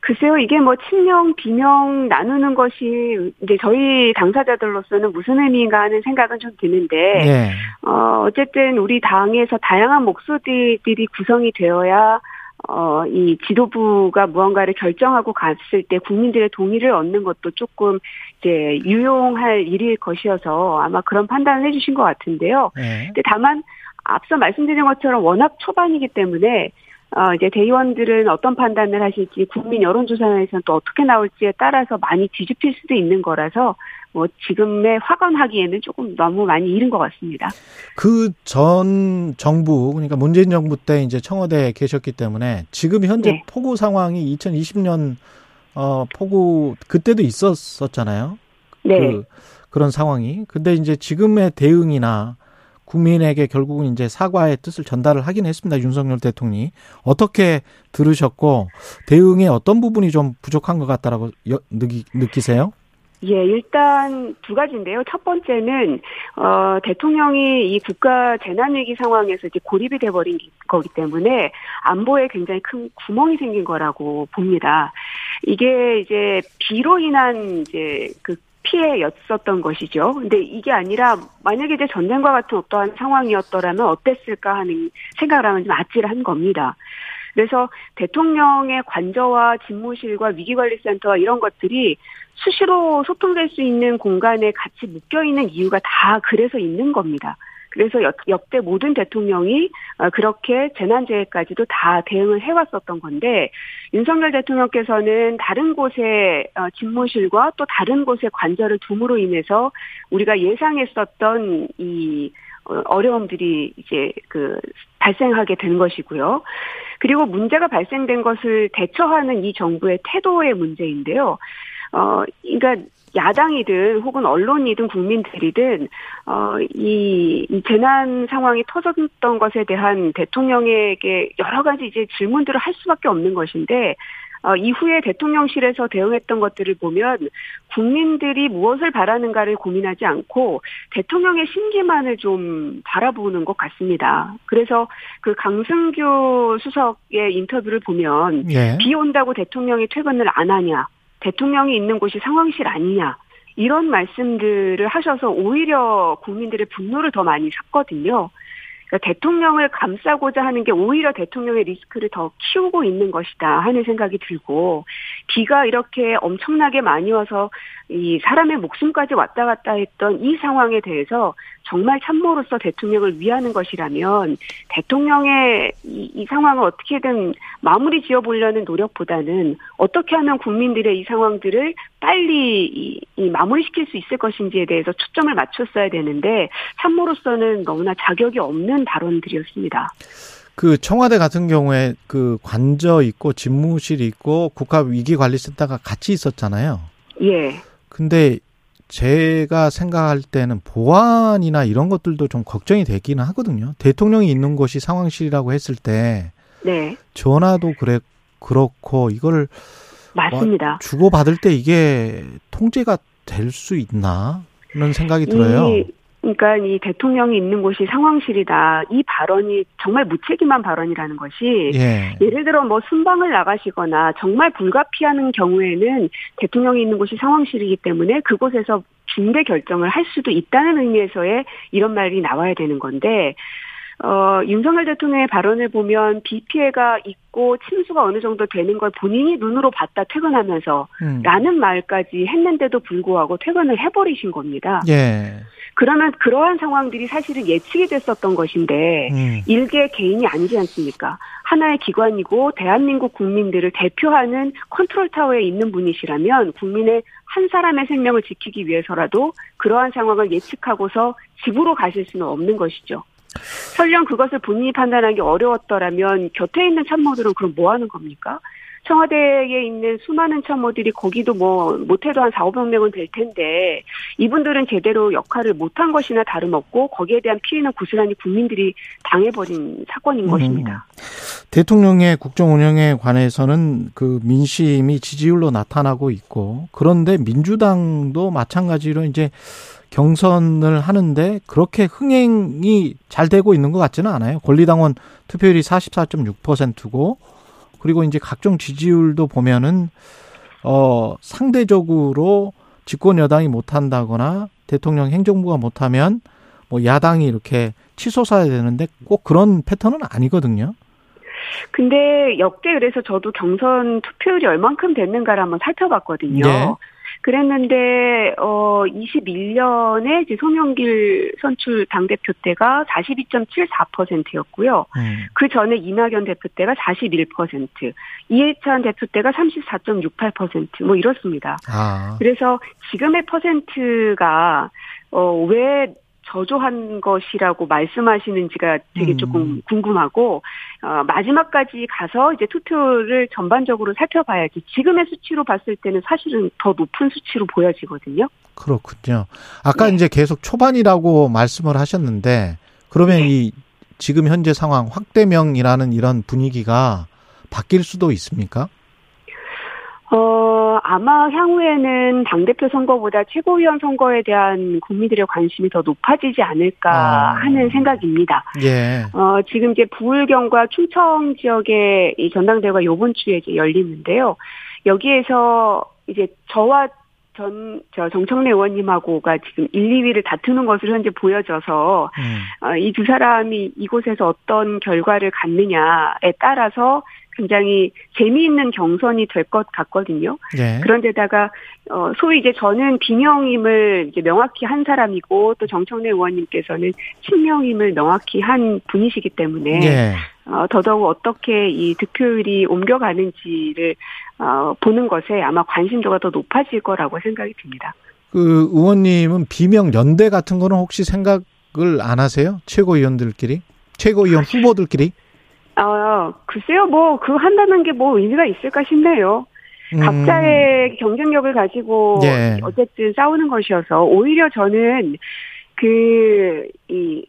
글쎄요, 이게 뭐 친명, 비명 나누는 것이 이제 저희 당사자들로서는 무슨 의미인가 하는 생각은 좀 드는데, 예. 어, 어쨌든 우리 당에서 다양한 목소리들이 구성이 되어야 어, 이 지도부가 무언가를 결정하고 갔을 때 국민들의 동의를 얻는 것도 조금 이제 유용할 일일 것이어서 아마 그런 판단을 해주신 것 같은데요. 예. 근데 다만 앞서 말씀드린 것처럼 워낙 초반이기 때문에 어, 이제 대의원들은 어떤 판단을 하실지 국민 여론조사에서는 또 어떻게 나올지에 따라서 많이 뒤집힐 수도 있는 거라서 뭐 지금에 확언하기에는 조금 너무 많이 이른 것 같습니다. 그 전 정부, 그러니까 문재인 정부 때 이제 청와대에 계셨기 때문에 지금 현제 네. 폭우 상황이 2020년 어 폭우 그때도 있었었잖아요. 네. 그 그런 상황이. 근데 이제 지금의 대응이나 국민에게 결국은 이제 사과의 뜻을 전달을 하긴 했습니다. 윤석열 대통령이 어떻게 들으셨고 대응에 어떤 부분이 좀 부족한 것 같다라고 여- 느끼, 느끼세요? 예, 일단 두 가지인데요. 첫 번째는 어 대통령이 이 국가 재난 위기 상황에서 이제 고립이 돼 버린 거기 때문에 안보에 굉장히 큰 구멍이 생긴 거라고 봅니다. 이게 이제 비로 인한 이제 그 피해였었던 것이죠. 근데 이게 아니라 만약에 이제 전쟁과 같은 어떠한 상황이었더라면 어땠을까 하는 생각을 하면 좀 아찔한 겁니다. 그래서 대통령의 관저와 집무실과 위기관리센터와 이런 것들이 수시로 소통될 수 있는 공간에 같이 묶여 있는 이유가 다 그래서 있는 겁니다. 그래서 역, 역대 모든 대통령이 어, 그렇게 재난재해까지도 다 대응을 해왔었던 건데 윤석열 대통령께서는 다른 곳에 어, 집무실과 또 다른 곳에 관절을 둠으로 인해서 우리가 예상했었던 이 어, 어려움들이 이제 그 발생하게 된 것이고요. 그리고 문제가 발생된 것을 대처하는 이 정부의 태도의 문제인데요. 어, 그러니까 야당이든 혹은 언론이든 국민들이든 어, 이, 이 재난 상황이 터졌던 것에 대한 대통령에게 여러 가지 이제 질문들을 할 수밖에 없는 것인데 어, 이후에 대통령실에서 대응했던 것들을 보면 국민들이 무엇을 바라는가를 고민하지 않고 대통령의 심기만을 좀 바라보는 것 같습니다. 그래서 그 강승규 수석의 인터뷰를 보면 예. 비 온다고 대통령이 퇴근을 안 하냐, 대통령이 있는 곳이 상황실 아니냐, 이런 말씀들을 하셔서 오히려 국민들의 분노를 더 많이 샀거든요. 그러니까 대통령을 감싸고자 하는 게 오히려 대통령의 리스크를 더 키우고 있는 것이다 하는 생각이 들고 비가 이렇게 엄청나게 많이 와서 이 사람의 목숨까지 왔다 갔다 했던 이 상황에 대해서 정말 참모로서 대통령을 위하는 것이라면 대통령의 이, 이 상황을 어떻게든 마무리 지어보려는 노력보다는 어떻게 하면 국민들의 이 상황들을 빨리 이, 이 마무리시킬 수 있을 것인지에 대해서 초점을 맞췄어야 되는데 참모로서는 너무나 자격이 없는 발언들이었습니다. 그 청와대 같은 경우에 그 관저 있고 집무실이 있고 국가 위기관리센터가 같이 있었잖아요. 예. 근데 제가 생각할 때는 보안이나 이런 것들도 좀 걱정이 되기는 하거든요. 대통령이 있는 곳이 상황실이라고 했을 때 네. 전화도 그래 그렇고 이걸 맞습니다. 주고 받을 때 이게 통제가 될 수 있나? 는 생각이 들어요. 이, 그러니까 이 대통령이 있는 곳이 상황실이다. 이 발언이 정말 무책임한 발언이라는 것이 예. 예를 들어 뭐 순방을 나가시거나 정말 불가피하는 경우에는 대통령이 있는 곳이 상황실이기 때문에 그곳에서 중대 결정을 할 수도 있다는 의미에서의 이런 말이 나와야 되는 건데 어, 윤석열 대통령의 발언을 보면 비 피해가 있고 침수가 어느 정도 되는 걸 본인이 눈으로 봤다 퇴근하면서 음. 라는 말까지 했는데도 불구하고 퇴근을 해버리신 겁니다. 예. 그러면 그러한 상황들이 사실은 예측이 됐었던 것인데 음. 일개 개인이 아니지 않습니까? 하나의 기관이고 대한민국 국민들을 대표하는 컨트롤 타워에 있는 분이시라면 국민의 한 사람의 생명을 지키기 위해서라도 그러한 상황을 예측하고서 집으로 가실 수는 없는 것이죠. 설령 그것을 본인이 판단하기 어려웠더라면 곁에 있는 참모들은 그럼 뭐 하는 겁니까? 청와대에 있는 수많은 참모들이 거기도 뭐 못해도 한 4, 500명은 될 텐데 이분들은 제대로 역할을 못한 것이나 다름없고 거기에 대한 피해는 고스란히 국민들이 당해버린 사건인 음. 것입니다. 대통령의 국정 운영에 관해서는 그 민심이 지지율로 나타나고 있고 그런데 민주당도 마찬가지로 이제 경선을 하는데 그렇게 흥행이 잘 되고 있는 것 같지는 않아요. 권리당원 투표율이 44.6%고 그리고 이제 각종 지지율도 보면은 어 상대적으로 집권 여당이 못한다거나 대통령 행정부가 못하면 뭐 야당이 이렇게 치솟아야 되는데 꼭 그런 패턴은 아니거든요. 근데 역대 그래서 저도 경선 투표율이 얼만큼 됐는가를 한번 살펴봤거든요. 네. 그랬는데 어 21년에 이제 송영길 선출 당 대표 때가 42.74%였고요. 음. 그 전에 이낙연 대표 때가 41%, 이해찬 대표 때가 34.68%뭐 이렇습니다. 아. 그래서 지금의 퍼센트가 어왜 저조한 것이라고 말씀하시는지가 되게 음. 조금 궁금하고 어, 마지막까지 가서 이제 투표를 전반적으로 살펴봐야지 지금의 수치로 봤을 때는 사실은 더 높은 수치로 보여지거든요. 그렇군요. 아까 네. 이제 계속 초반이라고 말씀을 하셨는데 그러면 네. 이 지금 현재 상황 확대명이라는 이런 분위기가 바뀔 수도 있습니까? 어, 아마 향후에는 당대표 선거보다 최고위원 선거에 대한 국민들의 관심이 더 높아지지 않을까 아. 하는 생각입니다. 예. 어, 지금 이제 부울경과 충청 지역의 이 전당대회가 요번 주에 이제 열리는데요. 여기에서 이제 저와 전, 저 정청래 의원님하고가 지금 1, 2위를 다투는 것으로 현재 보여져서, 음. 어, 이 두 사람이 이곳에서 어떤 결과를 갖느냐에 따라서 굉장히 재미있는 경선이 될 것 같거든요. 예. 그런데다가 어 소위 이제 저는 비명임을 이제 명확히 한 사람이고 또 정청래 의원님께서는 친명임을 명확히 한 분이시기 때문에 예. 어 더더욱 어떻게 이 득표율이 옮겨가는지를 어 보는 것에 아마 관심도가 더 높아질 거라고 생각이 듭니다. 그 의원님은 비명 연대 같은 거는 혹시 생각을 안 하세요? 최고위원들끼리? 최고위원 후보들끼리? 어 글쎄요 뭐 그 한다는 게 뭐 의미가 있을까 싶네요. 음. 각자의 경쟁력을 가지고 예. 어쨌든 싸우는 것이어서 오히려 저는 그 이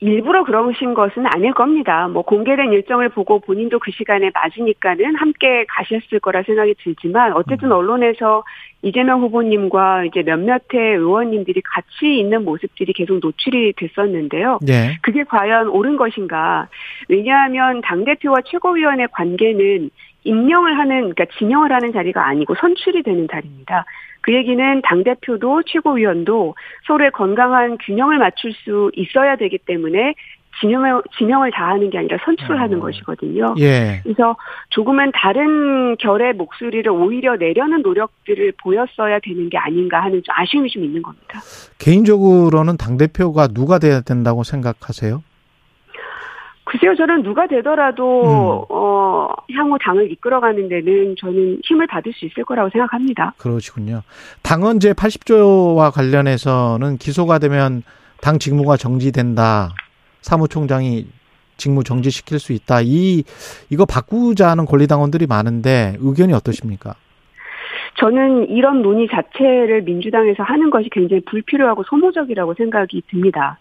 일부러 그러신 것은 아닐 겁니다. 뭐 공개된 일정을 보고 본인도 그 시간에 맞으니까는 함께 가셨을 거라 생각이 들지만 어쨌든 언론에서 이재명 후보님과 이제 몇몇의 의원님들이 같이 있는 모습들이 계속 노출이 됐었는데요. 예. 그게 과연 옳은 것인가? 왜냐하면 당 대표와 최고위원의 관계는 임명을 하는, 그러니까 지명을 하는 자리가 아니고 선출이 되는 자리입니다. 그 얘기는 당 대표도 최고위원도 서로의 건강한 균형을 맞출 수 있어야 되기 때문에 지명을, 지명을 다하는 게 아니라 선출을 하는 것이거든요. 예. 그래서 조금은 다른 결의 목소리를 오히려 내려는 노력들을 보였어야 되는 게 아닌가 하는 좀 아쉬움이 좀 있는 겁니다. 개인적으로는 당대표가 누가 돼야 된다고 생각하세요? 글쎄요, 저는 누가 되더라도, 어, 향후 당을 이끌어가는 데는 저는 힘을 받을 수 있을 거라고 생각합니다. 그러시군요. 당헌제 80조와 관련해서는 기소가 되면 당 직무가 정지된다. 사무총장이 직무 정지시킬 수 있다. 이 이거 바꾸자는 권리당원들이 많은데 의견이 어떠십니까? 저는 이런 논의 자체를 민주당에서 하는 것이 굉장히 불필요하고 소모적이라고 생각이 듭니다.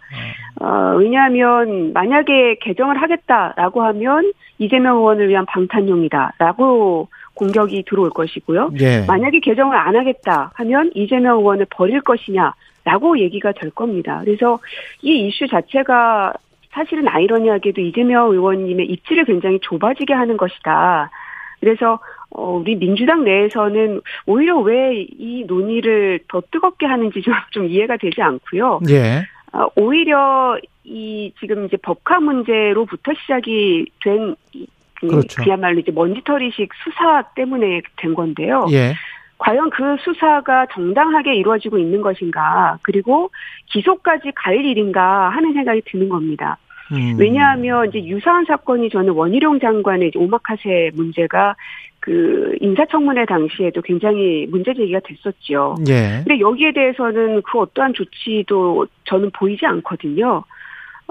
어, 왜냐하면 만약에 개정을 하겠다라고 하면 이재명 의원을 위한 방탄용이다라고 공격이 들어올 것이고요. 예. 만약에 개정을 안 하겠다 하면 이재명 의원을 버릴 것이냐라고 얘기가 될 겁니다. 그래서 이 이슈 자체가 사실은 아이러니하게도 이재명 의원님의 입지를 굉장히 좁아지게 하는 것이다. 그래서 어, 우리 민주당 내에서는 오히려 왜 이 논의를 더 뜨겁게 하는지 좀, 좀 이해가 되지 않고요. 예. 어, 오히려 이 지금 이제 법화 문제로부터 시작이 된 이- 그 그렇죠. 그야말로 이제 먼지털이식 수사 때문에 된 건데요. 예. 과연 그 수사가 정당하게 이루어지고 있는 것인가, 그리고 기소까지 갈 일인가 하는 생각이 드는 겁니다. 음. 왜냐하면 이제 유사한 사건이 저는 원희룡 장관의 오마카세 문제가 그 인사청문회 당시에도 굉장히 문제 제기가 됐었죠. 예. 근데 여기에 대해서는 그 어떠한 조치도 저는 보이지 않거든요.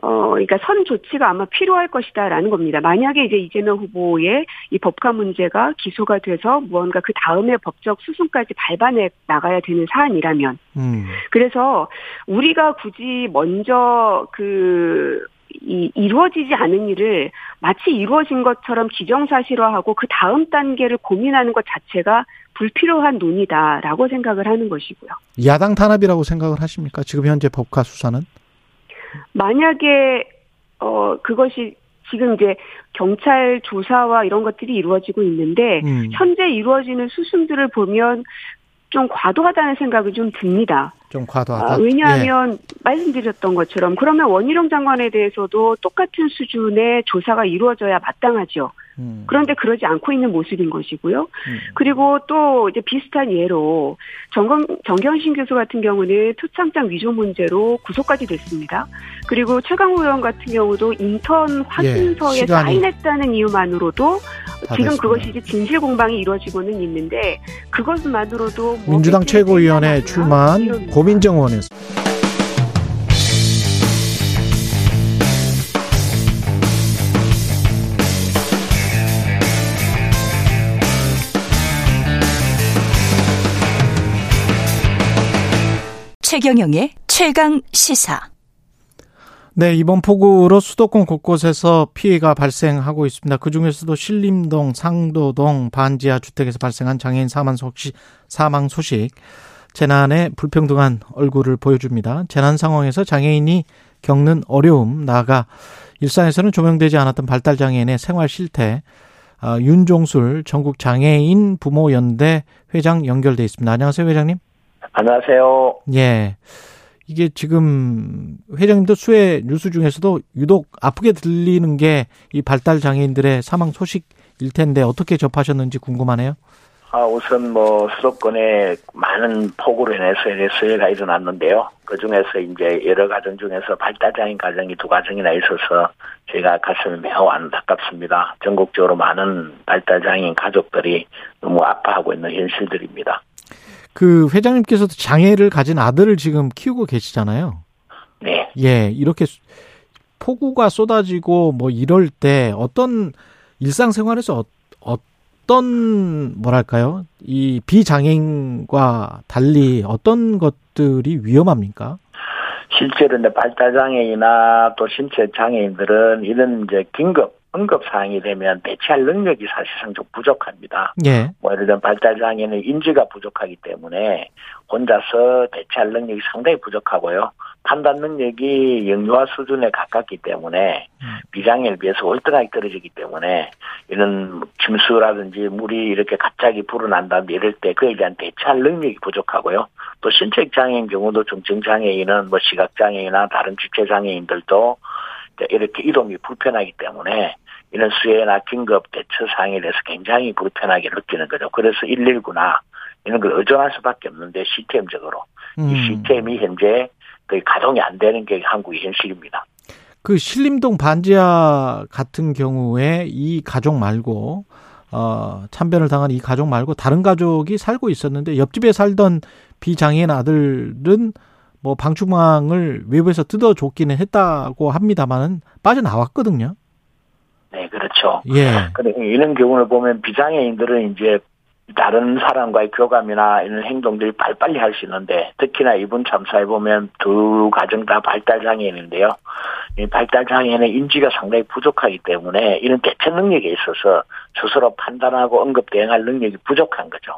어, 그러니까 선 조치가 아마 필요할 것이다라는 겁니다. 만약에 이제 이재명 후보의 이 법화 문제가 기소가 돼서 무언가 그 다음에 법적 수순까지 밟아내 나가야 되는 사안이라면 음. 그래서 우리가 굳이 먼저 그 이, 이루어지지 않은 일을 마치 이루어진 것처럼 기정사실화하고 그 다음 단계를 고민하는 것 자체가 불필요한 논의다라고 생각을 하는 것이고요. 야당 탄압이라고 생각을 하십니까? 지금 현재 법과 수사는? 만약에 어 그것이 지금 이제 경찰 조사와 이런 것들이 이루어지고 있는데 음. 현재 이루어지는 수순들을 보면 좀 과도하다는 생각이 좀 듭니다. 좀 과도하다. 아, 왜냐하면 말씀드렸던 것처럼 그러면 원희룡 장관에 대해서도 똑같은 수준의 조사가 이루어져야 마땅하죠. 예. 음. 그런데 그러지 않고 있는 모습인 것이고요. 음. 그리고 또 이제 비슷한 예로 정경, 정경신 교수 같은 경우는 투창장 위조 문제로 구속까지 됐습니다. 그리고 최강호 의원 같은 경우도 인턴 확인서에 예, 사인했다는 이유만으로도 다 지금 됐습니다. 그것이 이제 진실 공방이 이루어지고는 있는데 그것만으로도 뭐 민주당 최고위원회 출마한 고민정 의원이었 최경영의 최강 시사. 네, 이번 폭우로 수도권 곳곳에서 피해가 발생하고 있습니다. 그 중에서도 신림동, 상도동, 반지하 주택에서 발생한 장애인 사망 소식, 사망 소식, 재난의 불평등한 얼굴을 보여줍니다. 재난 상황에서 장애인이 겪는 어려움, 나아가 일상에서는 조명되지 않았던 발달 장애인의 생활 실태, 아, 윤종술 전국 장애인 부모 연대 회장 연결돼 있습니다. 안녕하세요, 회장님. 안녕하세요. 예. 이게 지금 회장님도 수해 뉴스 중에서도 유독 아프게 들리는 게 이 발달 장애인들의 사망 소식일 텐데 어떻게 접하셨는지 궁금하네요. 아, 우선 뭐 수도권에 많은 폭우로 인해서 이제 수해가 일어났는데요. 그 중에서 이제 여러 가정 중에서 발달 장애인 가정이 두 가정이나 있어서 제가 가슴이 매우 안타깝습니다. 전국적으로 많은 발달 장애인 가족들이 너무 아파하고 있는 현실들입니다. 그 회장님께서도 장애를 가진 아들을 지금 키우고 계시잖아요. 네. 예, 이렇게 수- 폭우가 쏟아지고 뭐 이럴 때 어떤 일상생활에서 어, 떤 뭐랄까요? 이 비장애인과 달리 어떤 것들이 위험합니까? 실제로 이제 발달 장애이나 또 신체 장애인들은 이런 이제 긴급 응급 사항이 되면 대처할 능력이 사실상 좀 부족합니다. 예. 뭐 예를 들면 발달 장애는 인지가 부족하기 때문에 혼자서 대처할 능력이 상당히 부족하고요. 판단 능력이 영유아 수준에 가깝기 때문에 비장애를 비해서 월등하게 떨어지기 때문에 이런 침수라든지 물이 이렇게 갑자기 불어난다든지 이럴 때 그에 대한 대처할 능력이 부족하고요. 또 신체 장애인 경우도 중증 장애인은 뭐 시각 장애이나 다른 지체 장애인들도 이렇게 이동이 불편하기 때문에 이런 수혜나 긴급 대처 사항에 대해서 굉장히 불편하게 느끼는 거죠. 그래서 119나 이런 걸 의존할 수밖에 없는데 시스템적으로 음. 이 시스템이 현재 거의 가동이 안 되는 게 한국의 현실입니다. 그 신림동 반지하 같은 경우에 이 가족 말고 어 참변을 당한 이 가족 말고 다른 가족이 살고 있었는데 옆집에 살던 비장애인 아들은 뭐 방충망을 외부에서 뜯어줬기는 했다고 합니다만은 빠져나왔거든요. 네, 그렇죠. 예. 근데 이런 경우를 보면 비장애인들은 이제 다른 사람과의 교감이나 이런 행동들이 빨리빨리 할 수 있는데 특히나 이번 참사에 보면 두 가정 다 발달 장애인인데요. 이 발달 장애인의 인지가 상당히 부족하기 때문에 이런 대처 능력에 있어서 스스로 판단하고 응급 대응할 능력이 부족한 거죠.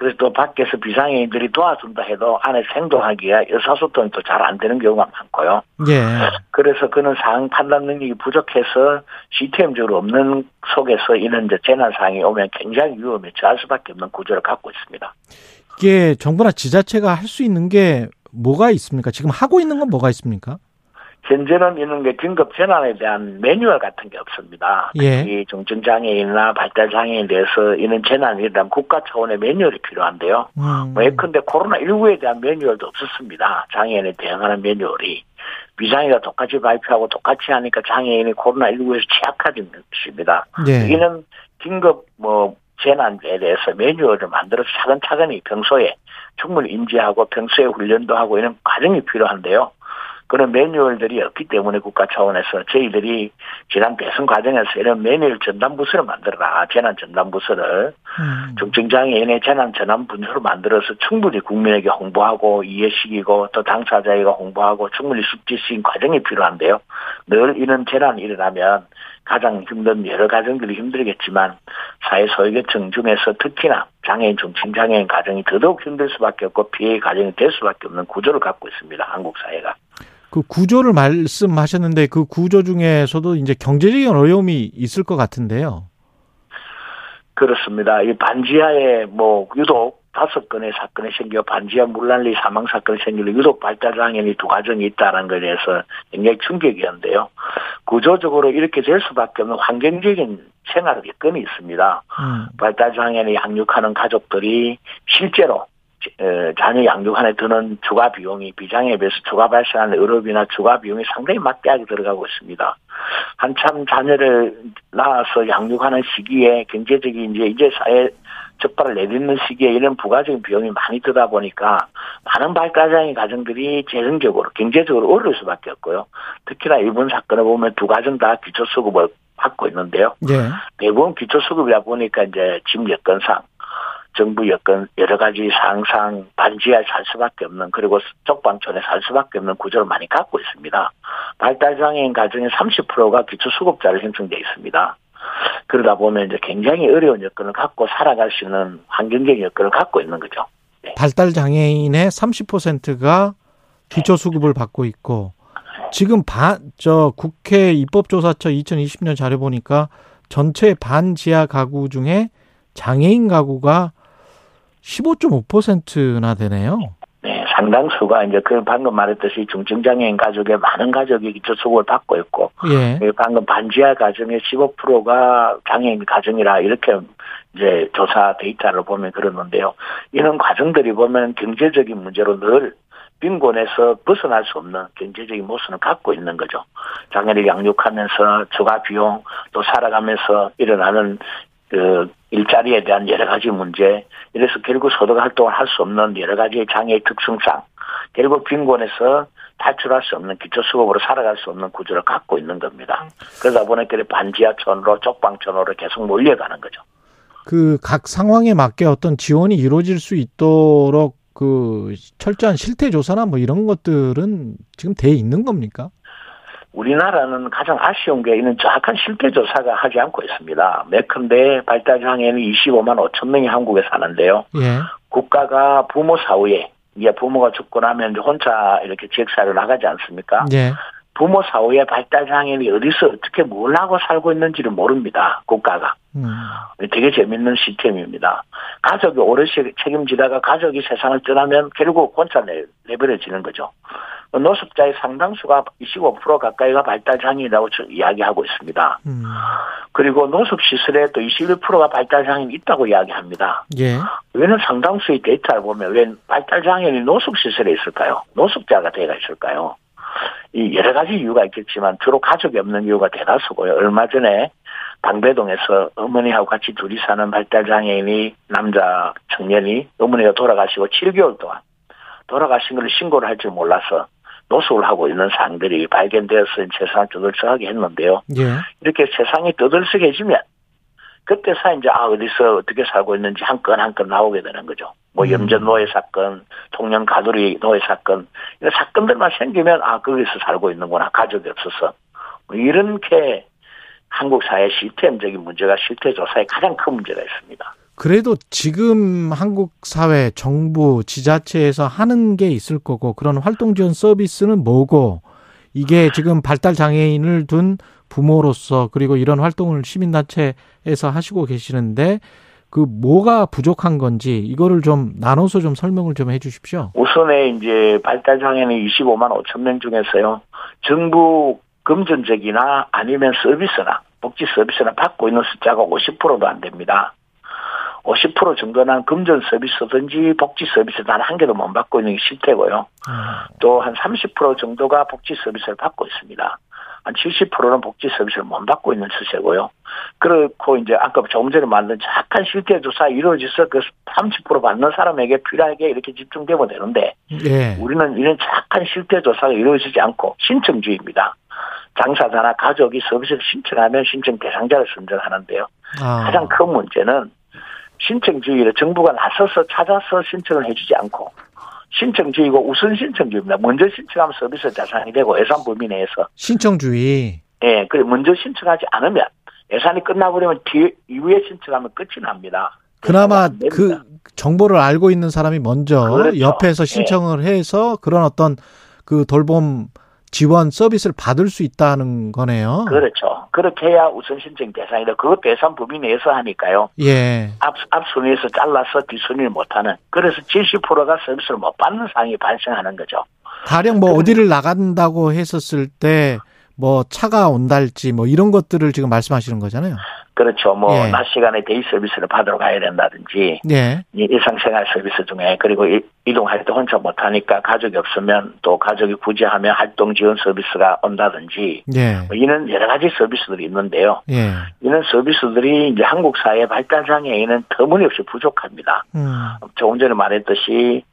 그래서 또 밖에서 비장애인들이 도와준다 해도 안에 생존하기가 의사소통이 또 잘 안 되는 경우가 많고요. 예. 그래서 그는 상황 판단 능력이 부족해서 시스템적으로 없는 속에서 이런 재난 상황이 오면 굉장히 위험에 처할 수밖에 없는 구조를 갖고 있습니다. 이게 정부나 지자체가 할 수 있는 게 뭐가 있습니까? 지금 하고 있는 건 뭐가 있습니까? 현재는 이런 게 긴급 재난에 대한 매뉴얼 같은 게 없습니다. 예. 특히 중증 장애인이나 발달 장애인에 대해서 이런 재난이 일단 국가 차원의 매뉴얼이 필요한데요. 음. 뭐 예컨대 코로나19에 대한 매뉴얼도 없었습니다. 장애인에 대응하는 매뉴얼이. 비장애가 똑같이 발표하고 똑같이 하니까 장애인이 코로나19에서 취약해진 것입니다. 예. 이는 긴급 뭐 재난에 대해서 매뉴얼을 만들어서 차근차근히 평소에 충분히 인지하고 평소에 훈련도 하고 이런 과정이 필요한데요. 그런 매뉴얼들이 없기 때문에 국가 차원에서 저희들이 지난 대선 과정에서 이런 매뉴얼 전담부서를 만들어라. 재난 전담부서를 음. 중증장애인의 재난 전환 분수를 만들어서 충분히 국민에게 홍보하고 이해시키고 또 당사자에게 홍보하고 충분히 숙지시킨 과정이 필요한데요. 늘 이런 재난이 일어나면 가장 힘든 여러 가정들이 힘들겠지만 사회 소외계층 중에서 특히나 장애인 중증장애인 가정이 더더욱 힘들 수밖에 없고 피해 가정이 될 수밖에 없는 구조를 갖고 있습니다. 한국 사회가. 그 구조를 말씀하셨는데 그 구조 중에서도 이제 경제적인 어려움이 있을 것 같은데요. 그렇습니다. 이 반지하에 뭐 유독 다섯 건의 사건이 생겨 반지하 물난리 사망 사건이 생기는 유독 발달 장애인이 두 가정이 있다는 것에 대해서 굉장히 충격이었는데요. 구조적으로 이렇게 될 수밖에 없는 환경적인 생활 여건이 있습니다. 음. 발달 장애인을 양육하는 가족들이 실제로 어, 자녀 양육 안에 드는 추가 비용이 비장애에 비해서 추가 발생하는 의료비나 추가 비용이 상당히 막대하게 들어가고 있습니다. 한참 자녀를 낳아서 양육하는 시기에 경제적인 이제 이제 사회 적발을 내딛는 시기에 이런 부가적인 비용이 많이 들다 보니까 많은 발달장애 가정들이 재정적으로 경제적으로 어려울 수밖에 없고요. 특히나 이번 사건을 보면 두 가정 다 기초수급을 받고 있는데요. 예. 대부분 기초수급이다 보니까 이제 집 여건상 정부 여건 여러 가지 상상 반지하에 살 수밖에 없는 그리고 쪽방촌에 살 수밖에 없는 구조를 많이 갖고 있습니다. 발달장애인 가정의 30%가 기초수급자로 형성돼 있습니다. 그러다 보면 이제 굉장히 어려운 여건을 갖고 살아갈 수 있는 환경적인 여건을 갖고 있는 거죠. 발달 장애인의 30%가 기초 수급을 받고 있고 지금 반저 국회 입법조사처 2020년 자료 보니까 전체 반 지하 가구 중에 장애인 가구가 15.5%나 되네요. 네, 상당수가 이제 그 방금 말했듯이 중증장애인 가족의 많은 가족이 기초수급을 받고 있고 예. 그 방금 반지하 가정의 15%가 장애인 가정이라 이렇게 이제 조사 데이터를 보면 그러는데요. 이런 과정들이 보면 경제적인 문제로 늘 빈곤에서 벗어날 수 없는 경제적인 모습을 갖고 있는 거죠. 장애를 양육하면서 추가 비용 또 살아가면서 일어나는 그 일자리에 대한 여러 가지 문제 이래서 결국 소득 활동을 할 수 없는 여러 가지 장애의 특성상 결국 빈곤에서 탈출할 수 없는 기초수급으로 살아갈 수 없는 구조를 갖고 있는 겁니다. 그러다 보니까 반지하촌으로 쪽방촌으로 계속 몰려가는 거죠. 그 각 상황에 맞게 어떤 지원이 이루어질 수 있도록 그 철저한 실태 조사나 뭐 이런 것들은 지금 돼 있는 겁니까? 우리나라는 가장 아쉬운 게 이는 정확한 실태 조사가 하지 않고 있습니다. 매컨대 발달 장애인이 25만 5천 명이 한국에 사는데요. 예. 국가가 부모 사후에 이제 부모가 죽고 나면 혼자 이렇게 지역사회로 나가지 않습니까? 예. 부모 사후에 발달 장애인이 어디서 어떻게 뭘 하고 살고 있는지를 모릅니다. 국가가. 음. 되게 재밌는 시스템입니다. 가족이 오래 책임지다가 가족이 세상을 떠나면 결국 혼자 내, 내버려지는 거죠. 노숙자의 상당수가 25% 가까이가 발달 장애인이라고 이야기하고 있습니다. 음. 그리고 노숙 시설에 또 21%가 발달 장애인이 있다고 이야기합니다. 예. 왜는 상당수의 데이터를 보면 왜 발달 장애인이 노숙 시설에 있을까요? 노숙자가 되어 있을까요? 이 여러 가지 이유가 있겠지만 주로 가족이 없는 이유가 대다수고요. 얼마 전에 방배동에서 어머니하고 같이 둘이 사는 발달 장애인이 남자 청년이 어머니가 돌아가시고 7개월 동안 돌아가신 걸 신고를 할 줄 몰라서 노숙을 하고 있는 상들이 발견되어서 세상을 떠들썩하게 했는데요. 예. 이렇게 세상이 떠들썩해지면 그때서 이제 아 어디서 어떻게 살고 있는지 한 건 한 건 나오게 되는 거죠. 뭐 음. 염전 노예 사건, 청년 가두리 노예 사건 이런 사건들만 생기면 아 거기서 살고 있는구나 가족이 없어서 뭐 이렇게 한국 사회 시스템적인 문제가 실태 조사에 가장 큰 문제가 있습니다. 그래도 지금 한국 사회, 정부, 지자체에서 하는 게 있을 거고 그런 활동 지원 서비스는 뭐고 이게 지금 발달 장애인을 둔 부모로서 그리고 이런 활동을 시민단체에서 하시고 계시는데 그 뭐가 부족한 건지 이거를 좀 나눠서 좀 설명을 좀 해주십시오. 우선에 이제 발달 장애인 25만 5천 명 중에서요 정부 금전적이나 아니면 서비스나 복지 서비스나 받고 있는 숫자가 50%도 안 됩니다. 50% 정도는 금전 서비스든지 복지 서비스 단 한 개도 못 받고 있는 게 실태고요. 또한 30% 정도가 복지 서비스를 받고 있습니다. 한 70%는 복지 서비스를 못 받고 있는 추세고요. 그렇고 이제 아까 조금 전에 만든 착한 실태 조사 이루어져서 그 30% 받는 사람에게 필요하게 이렇게 집중되면 되는데 예. 우리는 이런 착한 실태 조사가 이루어지지 않고 신청주의입니다. 당사자나 가족이 서비스를 신청하면 신청 대상자를 선정하는데요. 아. 가장 큰 문제는 신청주의를 정부가 나서서 찾아서 신청을 해주지 않고 신청주의고 우선 신청주의입니다. 먼저 신청하면 서비스 대상이 되고 예산 범위 내에서 신청주의. 예, 그래 먼저 신청하지 않으면 예산이 끝나버리면 뒤 이후에 신청하면 끝이 납니다. 그나마. 그 정보를 알고 있는 사람이 먼저 그렇죠. 옆에서 신청을 해서 그런 어떤 그 돌봄 지원 서비스를 받을 수 있다는 거네요. 그렇죠. 그렇게 해야 우선 신청 대상이다. 그것도 예산 범위 내에서 하니까요. 예. 앞, 앞순위에서 잘라서 뒷순위를 못하는. 그래서 70%가 서비스를 못 받는 상황이 발생하는 거죠. 가령 뭐 어디를 나간다고 했었을 때 뭐 차가 온달지 뭐 이런 것들을 지금 말씀하시는 거잖아요. 그렇죠. 뭐, 예. 낮 시간에 day 서비스를 받으러 가야 된다든지, 예. 이 일상생활 서비스 중에, 그리고 이- 이동할 때 혼자 못하니까 가족이 없으면 또 가족이 부재하면 활동 지원 서비스가 온다든지, 예. 뭐 이런 여러 가지 서비스들이 있는데요. 예. 이런 서비스들이 이제 한국 사회 발달 장애인은 터무니없이 부족합니다. 음. 조금 전에 말했듯이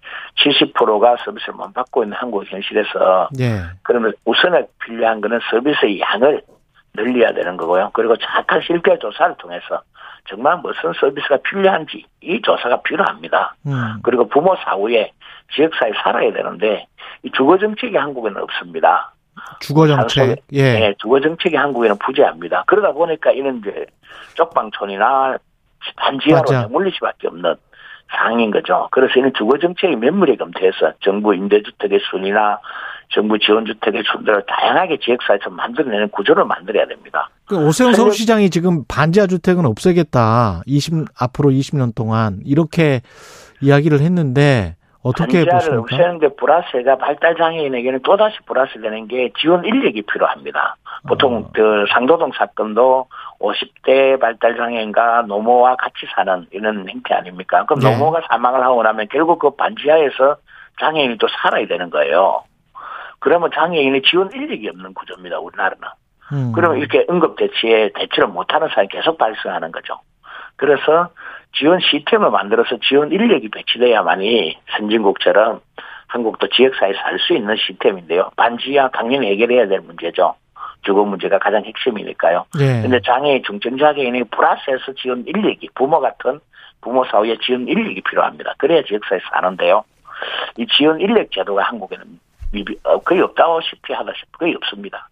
70%가 서비스를 못 받고 있는 한국 현실에서 예. 그러면 우선에 필요한 거는 서비스의 양을 늘려야 되는 거고요. 그리고 정확한 실태 조사를 통해서 정말 무슨 서비스가 필요한지 이 조사가 필요합니다. 음. 그리고 부모 사후에 지역사회 살아야 되는데 이 주거 정책이 한국에는 없습니다. 주거 정책. 예. 네, 주거 정책이 한국에는 부재합니다. 그러다 보니까 이런 이제 쪽방촌이나 단지하로 맞아. 내몰릴 수밖에 없는 상황인 거죠. 그래서 이는 주거 정책이 면밀히 검토해서 정부 임대주택의 순이나 정부 지원 주택의 순들을 다양하게 지역사회에서 만들어내는 구조를 만들어야 됩니다. 그 오세훈 서울시장이 지금 반지하 주택은 없애겠다. 20 앞으로 20년 동안 이렇게 이야기를 했는데 어떻게 보십니까? 없애는데 플러스가 발달 장애인에게는 또 다시 플러스 되는 게 지원 인력이 필요합니다. 보통 어. 그 상도동 사건도 50대 발달 장애인과 노모와 같이 사는 이런 형태 아닙니까? 그럼 네. 노모가 사망을 하고 나면 결국 그 반지하에서 장애인이 또 살아야 되는 거예요. 그러면 장애인의 지원 인력이 없는 구조입니다. 우리나라는. 음. 그러면 이렇게 응급 대치에 대처를 못하는 상황이 계속 발생하는 거죠. 그래서 지원 시스템을 만들어서 지원 인력이 배치돼야만이 선진국처럼 한국도 지역사회에서 살수 있는 시스템인데요. 반지하 당연히 해결해야 될 문제죠. 주거 문제가 가장 핵심이니까요. 예. 근데 장애인, 중증장애인이 플러스해서 지원 인력이, 부모 같은 부모 사후에 지원 인력이 필요합니다. 그래야 지역사회에서 사는데요. 이 지원 인력 제도가 한국에는 거의 없다시피 하다시피 거의 없습니다.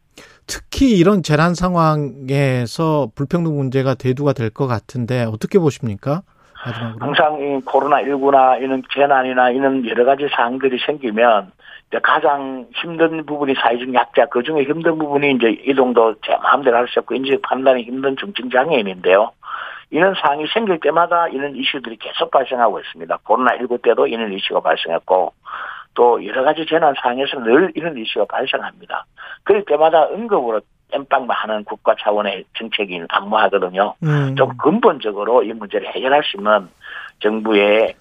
특히 이런 재난 상황에서 불평등 문제가 대두가 될 것 같은데 어떻게 보십니까? 마지막으로. 항상 이 코로나19나 이런 재난이나 이런 여러 가지 사항들이 생기면 가장 힘든 부분이 사회적 약자, 그 중에 힘든 부분이 이제 이동도 제 마음대로 할 수 없고 인식 판단이 힘든 중증 장애인인데요. 이런 상황이 생길 때마다 이런 이슈들이 계속 발생하고 있습니다. 코로나19 때도 이런 이슈가 발생했고 또 여러 가지 재난 상황에서 늘 이런 이슈가 발생합니다. 그럴 때마다 응급으로 땜빵만 하는 국가 차원의 정책이 난무하거든요. 음. 좀 근본적으로 이 문제를 해결할 수 있는 정부의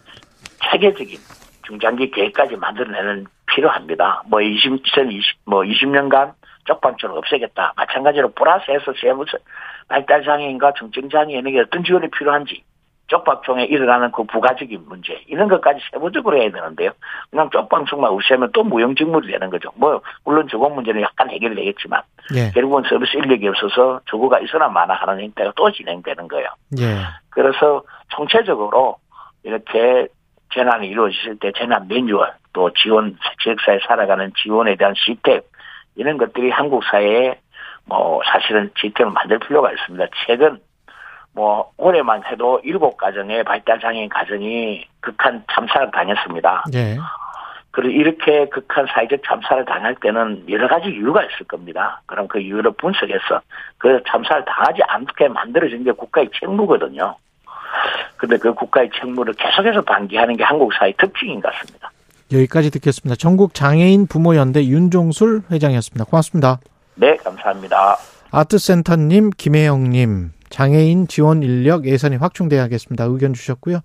체계적인 중장기 계획까지 만들어내는 필요합니다. 뭐 20, 2020, 뭐 20년간 쪽방촌을 없애겠다. 마찬가지로 플러스해서 세무 발달 장애인과 정증장애인에게 어떤 지원이 필요한지 쪽방촌에 일어나는 그 부가적인 문제 이런 것까지 세부적으로 해야 되는데요. 그냥 쪽방촌만 없애면 또 무용직물이 되는 거죠. 뭐 물론 주거 문제는 약간 해결되겠지만 예. 결국은 서비스 인력이 없어서 주거가 있어나 마나 하는 형태가 또 진행되는 거예요. 예. 그래서 총체적으로 이렇게 재난이 이루어졌을 때 재난 매뉴얼 또 지원 지역사회 살아가는 지원에 대한 시스템 이런 것들이 한국 사회에 뭐 사실은 시스템을 만들 필요가 있습니다. 최근 뭐 올해만 해도 일곱 가정의 발달 장애인 가정이 극한 참사를 당했습니다. 예. 그리고 이렇게 극한 사회적 참사를 당할 때는 여러 가지 이유가 있을 겁니다. 그럼 그 이유를 분석해서 그 참사를 당하지 않게 만들어진 게 국가의 책무거든요. 근데 그 국가의 책무를 계속해서 방기하는 게 한국 사회 특징인 것 같습니다. 여기까지 듣겠습니다. 전국 장애인 부모 연대 윤종술 회장이었습니다. 고맙습니다. 네, 감사합니다. 아트센터님, 김혜영님, 장애인 지원 인력 예산이 확충돼야겠습니다. 의견 주셨고요.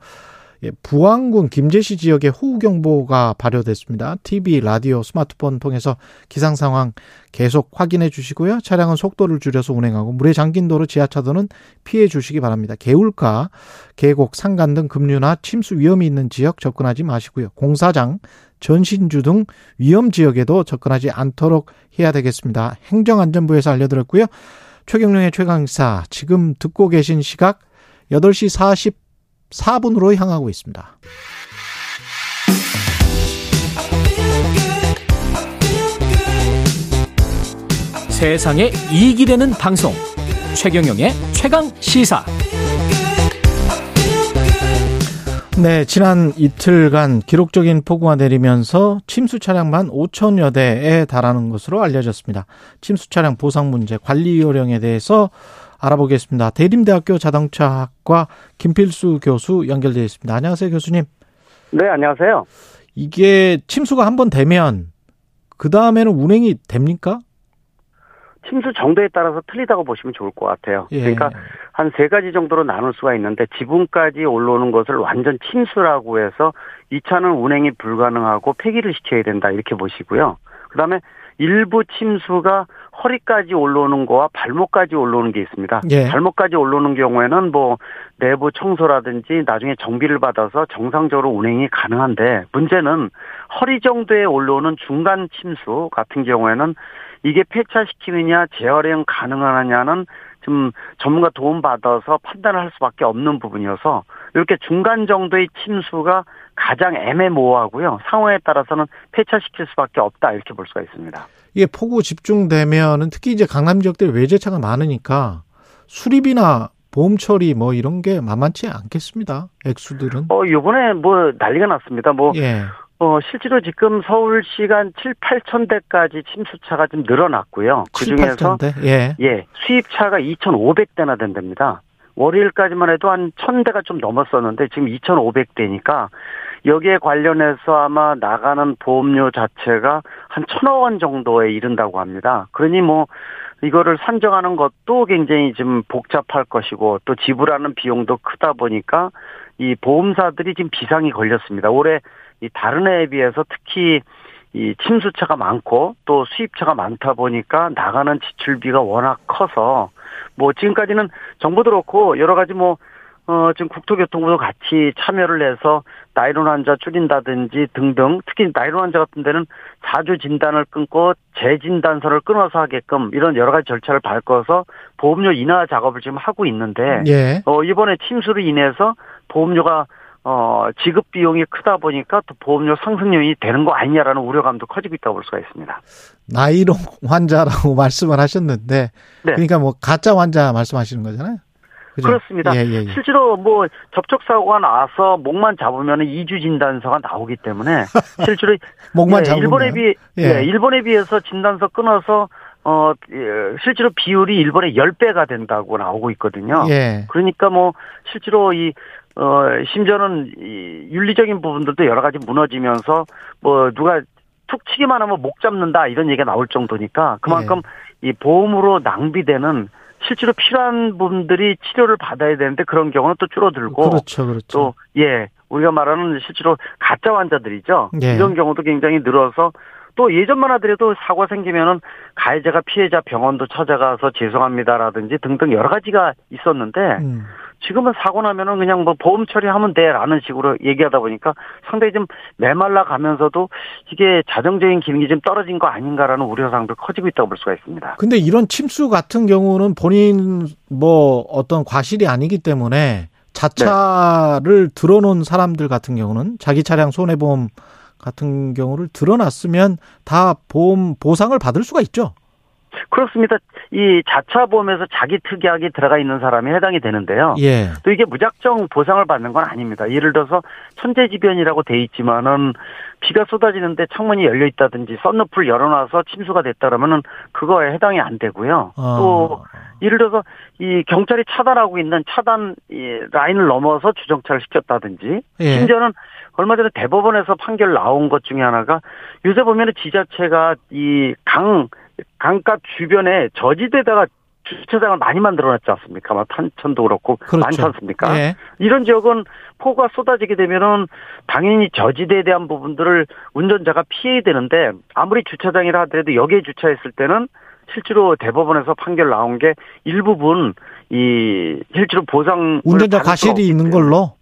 예, 부안군 김제시 지역에 호우경보가 발효됐습니다. TV, 라디오, 스마트폰 통해서 기상 상황 계속 확인해 주시고요. 차량은 속도를 줄여서 운행하고 물에 잠긴 도로 지하차도는 피해 주시기 바랍니다. 개울가, 계곡, 산간 등 급류나 침수 위험이 있는 지역 접근하지 마시고요. 공사장, 전신주 등 위험 지역에도 접근하지 않도록 해야 되겠습니다. 행정안전부에서 알려드렸고요. 최경령의 최강사 지금 듣고 계신 시각 8시 44분으로 향하고 있습니다. 세상에 이익이 되는 방송 최경영의 최강 시사 네, 지난 이틀간 기록적인 폭우가 내리면서 침수 차량만 5천여 대에 달하는 것으로 알려졌습니다. 침수 차량 보상 문제 관리 요령에 대해서 알아보겠습니다. 대림대학교 자동차학과 김필수 교수 연결되어 있습니다. 안녕하세요, 교수님. 네, 안녕하세요. 이게 침수가 한 번 되면 그 다음에는 운행이 됩니까? 침수 정도에 따라서 틀리다고 보시면 좋을 것 같아요. 예. 그러니까 한 세 가지 정도로 나눌 수가 있는데 지붕까지 올라오는 것을 완전 침수라고 해서 이 차는 운행이 불가능하고 폐기를 시켜야 된다 이렇게 보시고요. 그다음에 일부 침수가 허리까지 올라오는 거와 발목까지 올라오는 게 있습니다. 예. 발목까지 올라오는 경우에는 뭐 내부 청소라든지 나중에 정비를 받아서 정상적으로 운행이 가능한데 문제는 허리 정도에 올라오는 중간 침수 같은 경우에는 이게 폐차시키느냐 재활용 가능하느냐는 좀 전문가 도움 받아서 판단을 할 수밖에 없는 부분이어서 이렇게 중간 정도의 침수가 가장 애매모호하고요. 상황에 따라서는 폐차시킬 수밖에 없다 이렇게 볼 수가 있습니다. 이게 폭우 집중되면은 특히 이제 강남 지역들 외제차가 많으니까 수리비나 보험 처리 뭐 이런 게 만만치 않겠습니다. 액수들은. 어 이번에 뭐 난리가 났습니다. 뭐 예. 어, 실제로 지금 서울시가 한 7, 8천 대까지 침수차가 좀 늘어났고요. 그 7, 중에서 8천 대? 예. 예, 수입차가 2,500대나 된답니다. 월요일까지만 해도 한 1,000대가 좀 넘었었는데 지금 2,500대니까 여기에 관련해서 아마 나가는 보험료 자체가 한 천억 원 정도에 이른다고 합니다. 그러니 뭐 이거를 산정하는 것도 굉장히 좀 복잡할 것이고 또 지불하는 비용도 크다 보니까 이 보험사들이 지금 비상이 걸렸습니다. 올해 이 다른 해에 비해서 특히 이 침수차가 많고 또 수입차가 많다 보니까 나가는 지출비가 워낙 커서 뭐 지금까지는 정부도 그렇고 여러 가지 뭐 어, 지금 국토교통부도 같이 참여를 해서 나이론 환자 줄인다든지 등등 특히 나이론 환자 같은 데는 사주 진단을 끊고 재진단서를 끊어서 하게끔 이런 여러 가지 절차를 밟아서 보험료 인하 작업을 지금 하고 있는데 예. 어, 이번에 침수로 인해서 보험료가 어, 지급 비용이 크다 보니까 또 보험료 상승 요인이 되는 거 아니냐라는 우려감도 커지고 있다고 볼 수가 있습니다. 나이롱 환자라고 말씀을 하셨는데 네. 그러니까 뭐 가짜 환자 말씀하시는 거잖아요. 그죠? 그렇습니다. 예, 예, 예. 실제로 뭐 접촉 사고가 나서 목만 잡으면 2주 진단서가 나오기 때문에 실제로 목만 예, 잡으면. 일본에 비 예. 예, 일본에 비해서 진단서 끊어서 어 예, 실제로 비율이 일본의 10배가 된다고 나오고 있거든요. 예. 그러니까 뭐 실제로 이 어, 심지어는 이 윤리적인 부분들도 여러 가지 무너지면서 뭐 누가 툭 치기만 하면 목 잡는다 이런 얘기가 나올 정도니까 그만큼 이 보험으로 낭비되는 실제로 필요한 분들이 치료를 받아야 되는데 그런 경우는 또 줄어들고 그렇죠, 그렇죠. 또 예 우리가 말하는 실제로 가짜 환자들이죠 예. 이런 경우도 굉장히 늘어서 또 예전만 하더라도 사고 생기면은 가해자가 피해자 병원도 찾아가서 죄송합니다라든지 등등 여러 가지가 있었는데 음. 지금은 사고 나면은 그냥 뭐 보험 처리하면 돼라는 식으로 얘기하다 보니까 상당히 좀 메말라 가면서도 이게 자정적인 기능이 좀 떨어진 거 아닌가라는 우려사항도 커지고 있다고 볼 수가 있습니다. 근데 이런 침수 같은 경우는 본인 뭐 어떤 과실이 아니기 때문에 자차를 들어놓은 사람들 같은 경우는 자기 차량 손해보험 같은 경우를 드러났으면 다 보험 보상을 받을 수가 있죠. 그렇습니다. 이 자차 보험에서 자기 특약이 들어가 있는 사람이 해당이 되는데요. 예. 또 이게 무작정 보상을 받는 건 아닙니다. 예를 들어서 천재지변이라고 돼 있지만은 비가 쏟아지는데 창문이 열려 있다든지 썬루프를 열어놔서 침수가 됐다 그러면은 그거에 해당이 안 되고요. 어. 또 예를 들어서 이 경찰이 차단하고 있는 차단 이 라인을 넘어서 주정차를 시켰다든지 예. 심지어는 얼마 전에 대법원에서 판결 나온 것 중에 하나가 요새 보면은 지자체가 이강 강가 주변에 저지대다가 주차장을 많이 만들어놨지 않습니까? 막 탄천도 그렇고 그렇죠. 많지 않습니까? 예. 이런 지역은 폭우가 쏟아지게 되면은 당연히 저지대에 대한 부분들을 운전자가 피해야 되는데 아무리 주차장이라 하더라도 여기에 주차했을 때는 실제로 대법원에서 판결 나온 게 일부분 이 실제로 보상 운전자 과실이 있는 걸로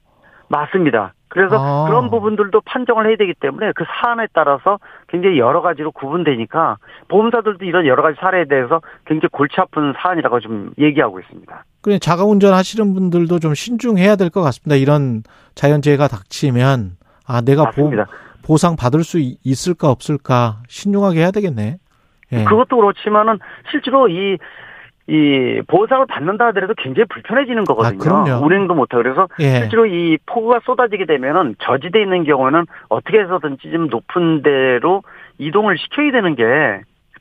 맞습니다. 그래서 아. 그런 부분들도 판정을 해야 되기 때문에 그 사안에 따라서 굉장히 여러 가지로 구분되니까 보험사들도 이런 여러 가지 사례에 대해서 굉장히 골치 아픈 사안이라고 좀 얘기하고 있습니다. 그냥 자가 운전하시는 분들도 좀 신중해야 될 것 같습니다. 이런 자연재해가 닥치면 아 내가 보, 맞습니다. 보상 받을 수 이- 있을까 없을까 신중하게 해야 되겠네. 예. 그것도 그렇지만은 실제로 이, 이 보상을 받는다 하더라도 굉장히 불편해지는 거거든요. 아. 운행도 못하고 그래서 예. 실제로 이 폭우가 쏟아지게 되면은 저지대에 있는 경우는 어떻게 해서든지 좀 높은 데로 이동을 시켜야 되는 게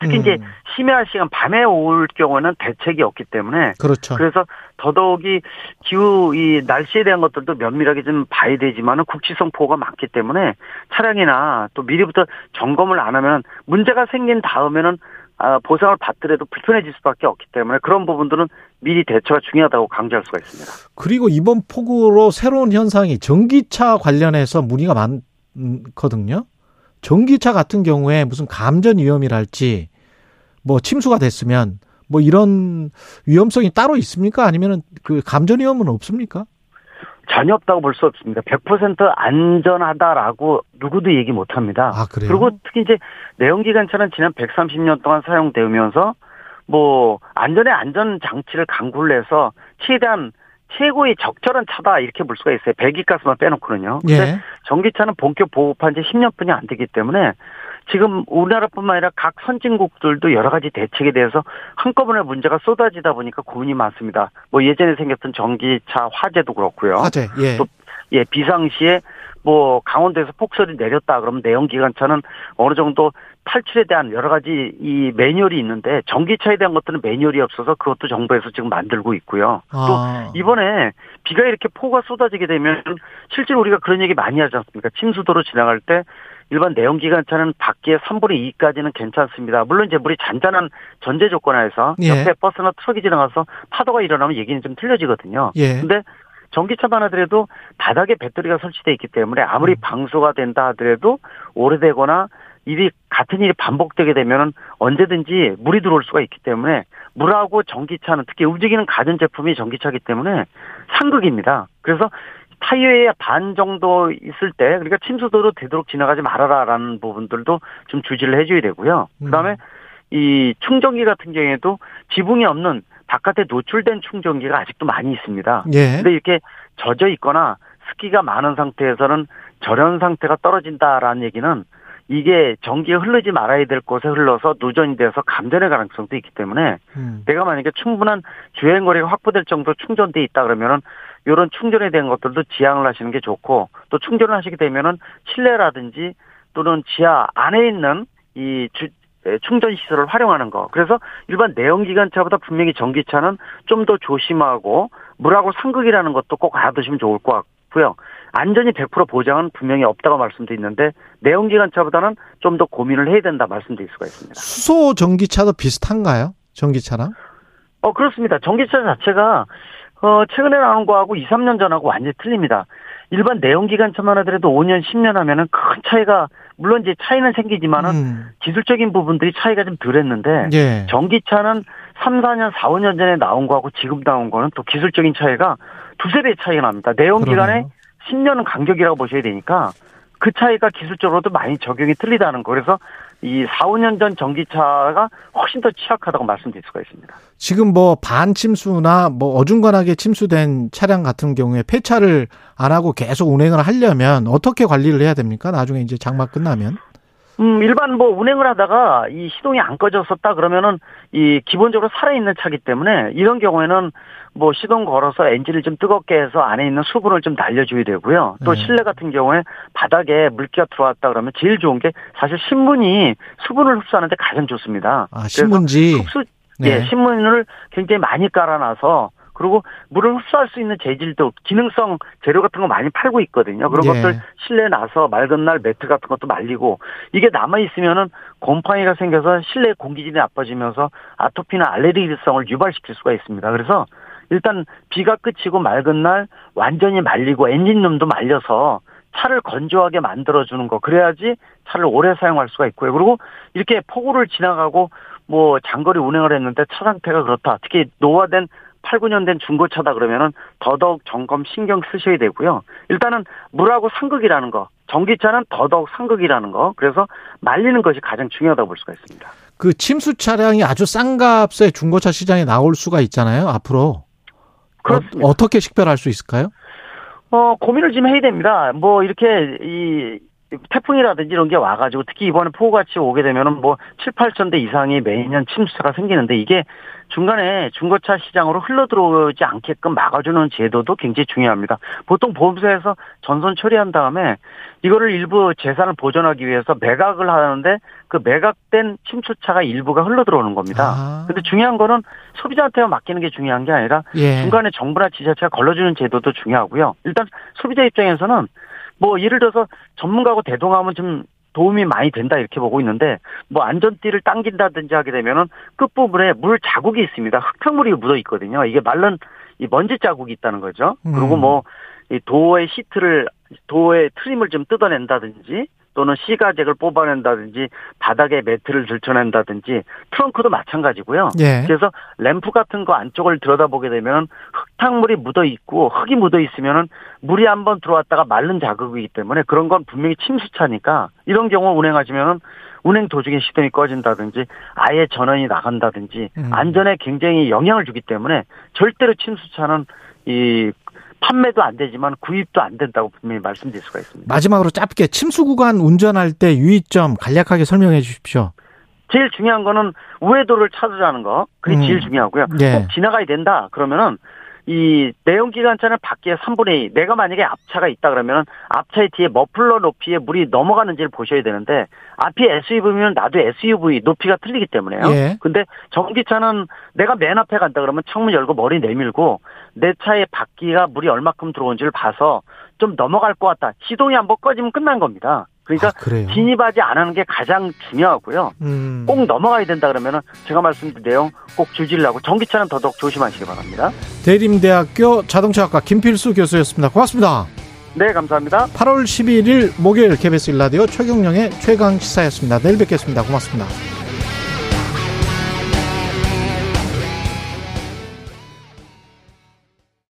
특히 음. 이제 심야할 시간 밤에 올 경우는 대책이 없기 때문에 그렇죠. 그래서 더더욱이 기후 이 날씨에 대한 것들도 면밀하게 좀 봐야 되지만은 국지성 폭우가 많기 때문에 차량이나 또 미리부터 점검을 안 하면 문제가 생긴 다음에는 아, 보상을 받더라도 불편해질 수밖에 없기 때문에 그런 부분들은 미리 대처가 중요하다고 강조할 수가 있습니다. 그리고 이번 폭우로 새로운 현상이 전기차 관련해서 문의가 많거든요. 전기차 같은 경우에 무슨 감전 위험이랄지 뭐 침수가 됐으면 뭐 이런 위험성이 따로 있습니까? 아니면은 그 감전 위험은 없습니까? 전혀 없다고 볼 수 없습니다. 100% 안전하다라고 누구도 얘기 못 합니다. 아, 그래요? 그리고 특히 이제 내연기관차는 지난 130년 동안 사용되면서 뭐 안전의 안전 장치를 강구를 해서 최대한 최고의 적절한 차다 이렇게 볼 수가 있어요. 배기가스만 빼놓고는요. 근데 예. 전기차는 본격 보급한 지 10년뿐이 안 되기 때문에 지금 우리나라뿐만 아니라 각 선진국들도 여러 가지 대책에 대해서 한꺼번에 문제가 쏟아지다 보니까 고민이 많습니다. 뭐 예전에 생겼던 전기차 화재도 그렇고요. 화재. 예. 또 예, 비상시에 뭐 강원도에서 폭설이 내렸다 그러면 내연기관차는 어느 정도 탈출에 대한 여러 가지 이 매뉴얼이 있는데 전기차에 대한 것들은 매뉴얼이 없어서 그것도 정부에서 지금 만들고 있고요. 아. 또 이번에 비가 이렇게 폭우가 쏟아지게 되면 실제로 우리가 그런 얘기 많이 하지 않습니까? 침수도로 지나갈 때 일반 내연기관차는 밖에 3분의 2까지는 괜찮습니다. 물론 이제 물이 잔잔한 전제 조건하에서 예. 옆에 버스나 트럭이 지나가서 파도가 일어나면 얘기는 좀 틀려지거든요. 예. 근데 전기차만 하더라도 바닥에 배터리가 설치되어 있기 때문에 아무리 음. 방수가 된다 하더라도 오래되거나 일이 같은 일이 반복되게 되면은 언제든지 물이 들어올 수가 있기 때문에 물하고 전기차는 특히 움직이는 가전 제품이 전기차기 때문에 상극입니다. 그래서 타이어의 반 정도 있을 때 그러니까 침수도로 되도록 지나가지 말아라라는 부분들도 좀 주지를 해줘야 되고요. 그다음에 이 충전기 같은 경우에도 지붕이 없는 바깥에 노출된 충전기가 아직도 많이 있습니다. 예. 근데 이렇게 젖어 있거나 습기가 많은 상태에서는 절연 상태가 떨어진다라는 얘기는 이게 전기가 흐르지 말아야 될 곳에 흘러서 누전이 돼서 감전의 가능성도 있기 때문에 음. 내가 만약에 충분한 주행 거리가 확보될 정도 충전돼 있다 그러면은 이런 충전에 대한 것들도 지향을 하시는 게 좋고 또 충전을 하시게 되면은 실내라든지 또는 지하 안에 있는 이 주, 에, 충전 시설을 활용하는 거. 그래서 일반 내연기관차보다 분명히 전기차는 좀 더 조심하고 물하고 상극이라는 것도 꼭 알아두시면 좋을 것 같고요. 안전이 100% 보장은 분명히 없다고 말씀드리는데 내연기관차보다는 좀 더 고민을 해야 된다 말씀드릴 수가 있습니다. 수소 전기차도 비슷한가요? 전기차랑? 어 그렇습니다. 전기차 자체가 어 최근에 나온 거하고 2, 3년 전하고 완전히 틀립니다. 일반 내연기관차만 하더라도 5년, 10년 하면은 큰 차이가 물론 이제 차이는 생기지만은 음. 기술적인 부분들이 차이가 좀 덜했는데 예. 전기차는 3, 4년, 4, 5년 전에 나온 거하고 지금 나온 거는 또 기술적인 차이가 두세 배 차이가 납니다. 내연기관에 그러네요. 10년은 간격이라고 보셔야 되니까 그 차이가 기술적으로도 많이 적용이 틀리다는 거. 그래서 이 4, 5년 전 전기차가 훨씬 더 취약하다고 말씀드릴 수가 있습니다. 지금 뭐 반침수나 뭐 어중간하게 침수된 차량 같은 경우에 폐차를 안 하고 계속 운행을 하려면 어떻게 관리를 해야 됩니까? 나중에 이제 장마 끝나면? 음, 일반 뭐 운행을 하다가 이 시동이 안 꺼졌었다 그러면은 이 기본적으로 살아있는 차기 때문에 이런 경우에는 뭐 시동 걸어서 엔진을 좀 뜨겁게 해서 안에 있는 수분을 좀 날려줘야 되고요. 또 네. 실내 같은 경우에 바닥에 물기가 들어왔다 그러면 제일 좋은 게 사실 신문이 수분을 흡수하는데 가장 좋습니다. 아, 신문지. 흡수, 네. 예, 신문을 굉장히 많이 깔아놔서 그리고 물을 흡수할 수 있는 재질도 기능성 재료 같은 거 많이 팔고 있거든요. 그런 예. 것들 실내에 나서 맑은 날 매트 같은 것도 말리고 이게 남아 있으면은 곰팡이가 생겨서 실내 공기질이 나빠지면서 아토피나 알레르기성을 유발시킬 수가 있습니다. 그래서 일단 비가 그치고 맑은 날 완전히 말리고 엔진룸도 말려서 차를 건조하게 만들어주는 거 그래야지 차를 오래 사용할 수가 있고요. 그리고 이렇게 폭우를 지나가고 뭐 장거리 운행을 했는데 차 상태가 그렇다. 특히 노화된 8, 9년 된 중고차다 그러면은 더더욱 점검 신경 쓰셔야 되고요. 일단은 물하고 상극이라는 거, 전기차는 더더욱 상극이라는 거. 그래서 말리는 것이 가장 중요하다고 볼 수가 있습니다. 그 침수 차량이 아주 싼 값에 중고차 시장에 나올 수가 있잖아요. 앞으로. 그렇습니다. 어, 어떻게 식별할 수 있을까요? 어, 고민을 좀 해야 됩니다. 뭐, 이렇게, 이, 태풍이라든지 이런 게 와가지고, 특히 이번에 폭우같이 오게 되면은 뭐, 7, 8천 대 이상이 매년 침수차가 생기는데, 이게 중간에 중고차 시장으로 흘러 들어오지 않게끔 막아주는 제도도 굉장히 중요합니다. 보통 보험사에서 전선 처리한 다음에, 이거를 일부 재산을 보존하기 위해서 매각을 하는데, 그 매각된 침수차가 일부가 흘러 들어오는 겁니다. 아. 근데 중요한 거는 소비자한테 맡기는 게 중요한 게 아니라, 예. 중간에 정부나 지자체가 걸러주는 제도도 중요하고요. 일단 소비자 입장에서는 뭐 예를 들어서 전문가하고 대동하면 좀 도움이 많이 된다 이렇게 보고 있는데 뭐 안전띠를 당긴다든지 하게 되면은 끝부분에 물 자국이 있습니다. 흙탕물이 묻어 있거든요. 이게 말른 이 먼지 자국이 있다는 거죠. 음. 그리고 뭐 이 도어의 시트를 도어의 트림을 좀 뜯어낸다든지 또는 시가잭을 뽑아낸다든지 바닥에 매트를 들쳐낸다든지 트렁크도 마찬가지고요. 예. 그래서 램프 같은 거 안쪽을 들여다보게 되면 흙탕물이 묻어 있고 흙이 묻어 있으면은 물이 한번 들어왔다가 마른 자극이기 때문에 그런 건 분명히 침수차니까 이런 경우 운행하시면은 운행 도중에 시동이 꺼진다든지 아예 전원이 나간다든지 음. 안전에 굉장히 영향을 주기 때문에 절대로 침수차는 이 판매도 안 되지만 구입도 안 된다고 분명히 말씀드릴 수가 있습니다. 마지막으로 짧게 침수 구간 운전할 때 유의점 간략하게 설명해 주십시오. 제일 중요한 거는 우회도를 찾으라는 거. 그게 음. 제일 중요하고요. 예. 꼭 지나가야 된다. 그러면은 이 내연 기관차는 밖에 3분의 2. 내가 만약에 앞차가 있다 그러면은 앞차의 뒤에 머플러 높이에 물이 넘어가는지를 보셔야 되는데 앞이 SUV면 나도 SUV 높이가 틀리기 때문에요. 예. 근데 전기차는 내가 맨 앞에 간다 그러면 창문 열고 머리 내밀고 내 차의 바퀴가 물이 얼마큼 들어온지를 봐서 좀 넘어갈 것 같다. 시동이 한번 꺼지면 끝난 겁니다. 그러니까 아? 진입하지 안 하는 게 가장 중요하고요. 음. 꼭 넘어가야 된다 그러면은 제가 말씀드린 내용 꼭 주질라고 전기차는 더더욱 조심하시기 바랍니다. 대림대학교 자동차학과 김필수 교수였습니다. 고맙습니다. 네, 감사합니다. 8월 11일 목요일 KBS 일라디오 최경령의 최강 시사였습니다. 내일 뵙겠습니다. 고맙습니다.